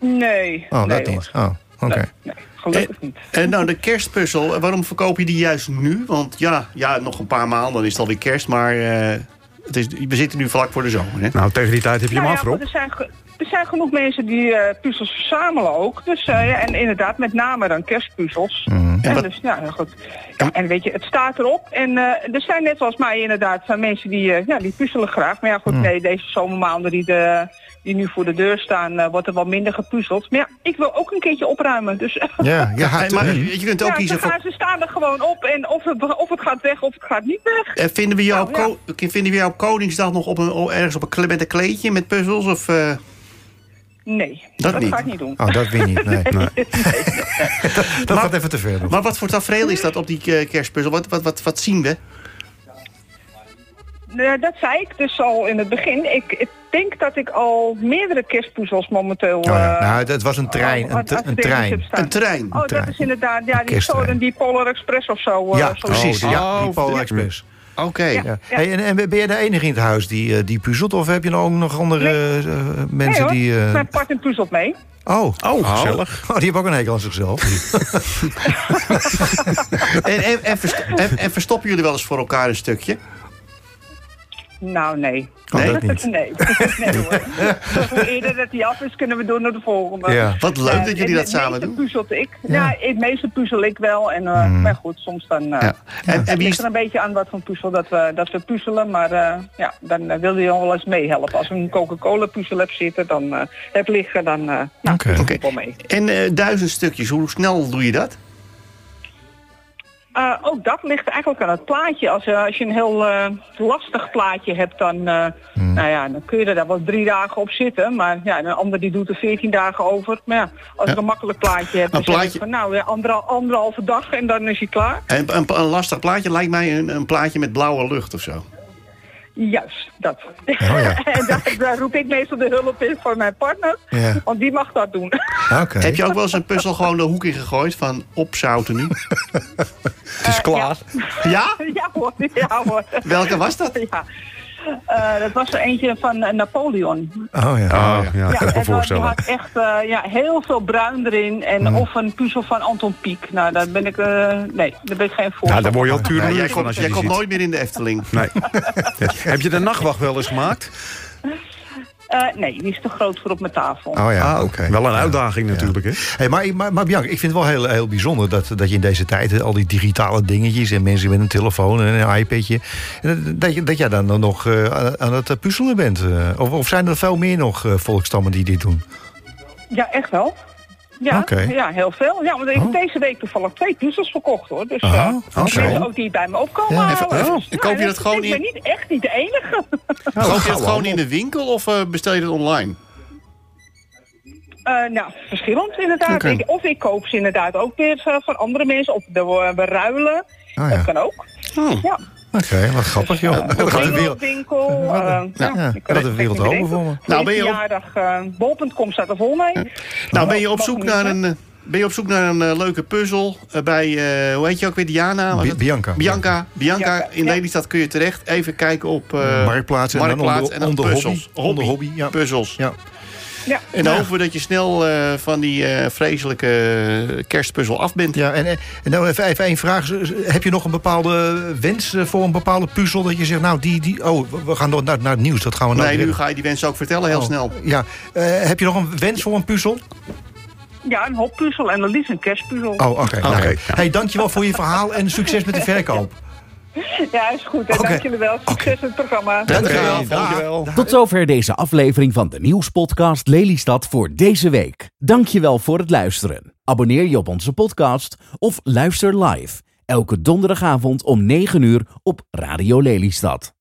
Speaker 8: Nee.
Speaker 6: Oh,
Speaker 8: nee,
Speaker 6: dat niet. Oh, oké.
Speaker 8: Nee, nee, gelukkig niet.
Speaker 5: en nou, de kerstpuzzel, eh, waarom verkoop je die juist nu? Want ja, ja nog een paar maanden dan is het alweer kerst, maar eh, het is, we zitten nu vlak voor de zomer. Hè?
Speaker 4: Nou, tegen die tijd heb je hem
Speaker 8: Nou
Speaker 4: af,
Speaker 8: ja,
Speaker 4: Rob.
Speaker 8: er zijn, er zijn genoeg mensen die eh, puzzels verzamelen ook. Dus, eh, ja, en inderdaad, met name dan kerstpuzzels.
Speaker 5: En
Speaker 8: En,
Speaker 5: wat-
Speaker 8: dus, ja, goed. Ja, en weet je, het staat erop. En eh, er zijn net zoals mij inderdaad van mensen die, eh, ja, die puzzelen graag. Maar ja, goed, nee, deze zomermaanden die, de, die nu voor de deur staan, eh, wordt er wel minder gepuzzeld. Maar ja, ik wil ook een keertje opruimen. Dus
Speaker 6: Ja, ja,
Speaker 5: En, maar je kunt ook
Speaker 8: ja,
Speaker 5: kiezen
Speaker 8: ze,
Speaker 5: voor...
Speaker 8: gaan, ze staan er gewoon op. En of het, of het gaat weg of het gaat niet weg.
Speaker 5: Eh, vinden, we jou op ko- vinden we jou op Koningsdag nog op een, ergens op een, kle- met een kleedje met puzzels? Of, eh,
Speaker 8: Nee,
Speaker 5: Dat
Speaker 8: dat,
Speaker 5: niet.
Speaker 8: ga ik niet doen.
Speaker 6: Oh, dat weet niet. Nee. dat gaat even te ver. nog.
Speaker 5: maar wat voor tafereel is dat op die eh, kerstpuzzel? Wat, wat, wat, wat zien we?
Speaker 8: Nee, dat zei ik dus al in het begin. Ik, ik denk dat ik al meerdere kerstpuzzels momenteel...
Speaker 6: Oh, ja.
Speaker 8: eh,
Speaker 6: Nou, het was een trein. Een,
Speaker 8: aan
Speaker 6: een trein.
Speaker 5: Een trein.
Speaker 8: Oh, dat is inderdaad, ja, die, zo, die Polar Express of zo. eh,
Speaker 6: Ja,
Speaker 8: zo
Speaker 6: precies.
Speaker 8: noemen.
Speaker 6: Ja, die
Speaker 5: Oh,
Speaker 6: Polar
Speaker 5: ja.
Speaker 6: Express.
Speaker 5: Oké.
Speaker 8: Ja.
Speaker 6: Ja. Hey, en, en ben je de enige in het huis die, eh, die puzzelt? Of heb je nou ook nog andere
Speaker 8: Nee.
Speaker 6: eh,
Speaker 8: Nee,
Speaker 6: mensen
Speaker 8: hoor.
Speaker 6: die... eh,
Speaker 8: Mijn partner puzzelt mee.
Speaker 6: Oh.
Speaker 4: Oh, gezellig.
Speaker 6: Oh, die hebben ook een hekel aan zichzelf.
Speaker 5: En, en, en, verst- en, en verstoppen jullie wel eens voor elkaar een stukje?
Speaker 8: Nou, nee.
Speaker 6: Oh, dat niet.
Speaker 8: Nee, nee hoor. Hoe eerder dat die af is, kunnen we door naar de volgende.
Speaker 6: Ja.
Speaker 5: Wat leuk dat jullie dat samen
Speaker 8: Het
Speaker 5: doen.
Speaker 8: meeste puzzelt ik. Ja. het meeste puzzel ik wel. En, eh, Maar goed, soms dan... eh
Speaker 5: Ja. En, en
Speaker 8: Het
Speaker 5: wie
Speaker 8: ligt er een beetje aan wat voor puzzel dat we, dat we puzzelen. Maar eh, ja, dan wil je wel eens meehelpen. Als een Coca-Cola puzzel heb zitten, dan eh, heb liggen, dan eh nou,
Speaker 6: Oké.
Speaker 8: mee.
Speaker 5: en eh, duizend stukjes, hoe snel doe je dat?
Speaker 8: Eh, ook dat ligt eigenlijk aan het plaatje. Als, eh, als je een heel eh, lastig plaatje hebt, dan,
Speaker 5: Hmm.
Speaker 8: nou ja, dan kun je er daar wel drie dagen op zitten. Maar ja, een ander die doet er veertien dagen over. Maar ja, als ik een makkelijk plaatje heb, dan
Speaker 5: Een
Speaker 8: zeg ik
Speaker 5: plaatje-
Speaker 8: van nou, anderhal, anderhalve dag en dan is hij klaar.
Speaker 5: En, een, een lastig plaatje lijkt mij een, een plaatje met blauwe lucht of zo.
Speaker 8: Juist, dat.
Speaker 6: Oh ja.
Speaker 8: en daar, daar roep ik meestal de hulp in voor mijn partner.
Speaker 6: Ja.
Speaker 8: Want die mag dat doen.
Speaker 6: Oké.
Speaker 5: Heb je ook wel eens een puzzel gewoon de hoek in gegooid van opzouten nu?
Speaker 6: Het is klaar.
Speaker 5: Ja?
Speaker 8: ja hoor, ja hoor.
Speaker 5: Welke was dat?
Speaker 8: Ja. Eh, dat was er eentje van eh, Napoleon.
Speaker 6: Oh ja.
Speaker 4: Oh, ja, kan ik me
Speaker 8: en dat- die
Speaker 4: voorstellen.
Speaker 8: had echt eh, ja, heel veel bruin erin. En of een puzzel van Anton Pieck. Nou, daar ben ik, eh, nee, daar ben ik geen voor.
Speaker 4: Ja, daar word je al
Speaker 5: Ja,
Speaker 4: tuurlijk van als je
Speaker 5: jij komt nooit meer in de Efteling.
Speaker 4: Nee. Heb je de nachtwacht wel eens gemaakt?
Speaker 8: Eh, nee, die is te groot voor op mijn tafel.
Speaker 6: Oh ja,
Speaker 4: Ah,
Speaker 6: oké.
Speaker 4: Wel een uitdaging natuurlijk, hè?
Speaker 6: Hey, maar, maar, maar Bianca, ik vind het wel heel, heel bijzonder dat, dat je in deze tijd al die digitale dingetjes en mensen met een telefoon en een iPadje, eh, dat, je, dat jij dan nog eh, aan- het puzzelen bent. eh. Of, of zijn er veel meer nog eh, volkstammen die dit doen?
Speaker 8: Ja, echt wel. Ja,
Speaker 6: Oké.
Speaker 8: ja, heel veel. Ja, want ik heb
Speaker 6: Oh.
Speaker 8: deze week toevallig twee puzzels verkocht hoor. Dus
Speaker 6: oké.
Speaker 8: mensen ook die bij me opkomen
Speaker 6: Ja, even-
Speaker 5: oh,
Speaker 8: Dus,
Speaker 5: koop je dat gewoon
Speaker 8: Ik ben
Speaker 5: in-
Speaker 8: niet echt niet de enige.
Speaker 5: Koop je het
Speaker 6: hallo.
Speaker 5: gewoon in de winkel of eh, bestel je het online?
Speaker 8: Eh, nou, verschillend inderdaad. Ik, of ik koop ze inderdaad ook weer van andere mensen. Of we, we ruilen.
Speaker 6: Ah, ja.
Speaker 8: Dat kan ook.
Speaker 5: Oh.
Speaker 8: Ja.
Speaker 6: Oké, wat grappig joh. Gaat de wereld,
Speaker 8: Winkel. eh,
Speaker 6: ja,
Speaker 8: ja, je kan
Speaker 6: gaat de wereld open voor me.
Speaker 5: Nou, ben je op-
Speaker 8: Verjaardag, eh, bol.com staat er vol mee.
Speaker 5: Nou, ben je op zoek naar een, eh, ben je op zoek naar een eh, leuke puzzel bij, eh, hoe heet je ook weer, Diana?
Speaker 6: Bi-? Bianca.
Speaker 5: Bianca. Bianca,
Speaker 8: Bianca,
Speaker 5: in
Speaker 8: ja.
Speaker 5: Lelystad kun je terecht. Even kijken op eh,
Speaker 6: Marktplaats en dan
Speaker 5: Marktplaats
Speaker 6: onder-
Speaker 5: en dan
Speaker 6: onder
Speaker 5: puzzels.
Speaker 6: hobby. Onder hobby, ja.
Speaker 5: Puzzels.
Speaker 6: Ja.
Speaker 8: Ja.
Speaker 5: En dan hopen we dat je snel eh, van die eh, vreselijke kerstpuzzel af bent.
Speaker 6: Ja, en, en nou even, even één vraag. Heb je nog een bepaalde wens eh, voor een bepaalde puzzel? Dat je zegt, nou, die, die, oh, we gaan door naar, naar het nieuws. Dat gaan we nou
Speaker 5: nee, nu ga je die wensen ook vertellen heel
Speaker 6: Oh,
Speaker 5: snel.
Speaker 6: Ja, Eh, heb je nog een wens voor een puzzel?
Speaker 8: Ja, een hoppuzzel en dan liefst een kerstpuzzel.
Speaker 6: Oh, oké.
Speaker 4: Oké,
Speaker 6: Nou,
Speaker 4: ja.
Speaker 6: Hey, dankjewel voor je verhaal en succes met de verkoop.
Speaker 8: Ja, is goed. En
Speaker 6: Oké.
Speaker 8: dank jullie wel. Succes met het programma.
Speaker 6: Dankjewel.
Speaker 4: Oké, dankjewel.
Speaker 1: Tot zover deze aflevering van de nieuwspodcast Lelystad voor deze week. Dankjewel voor het luisteren. Abonneer je op onze podcast of luister live. Elke donderdagavond om 9 uur op Radio Lelystad.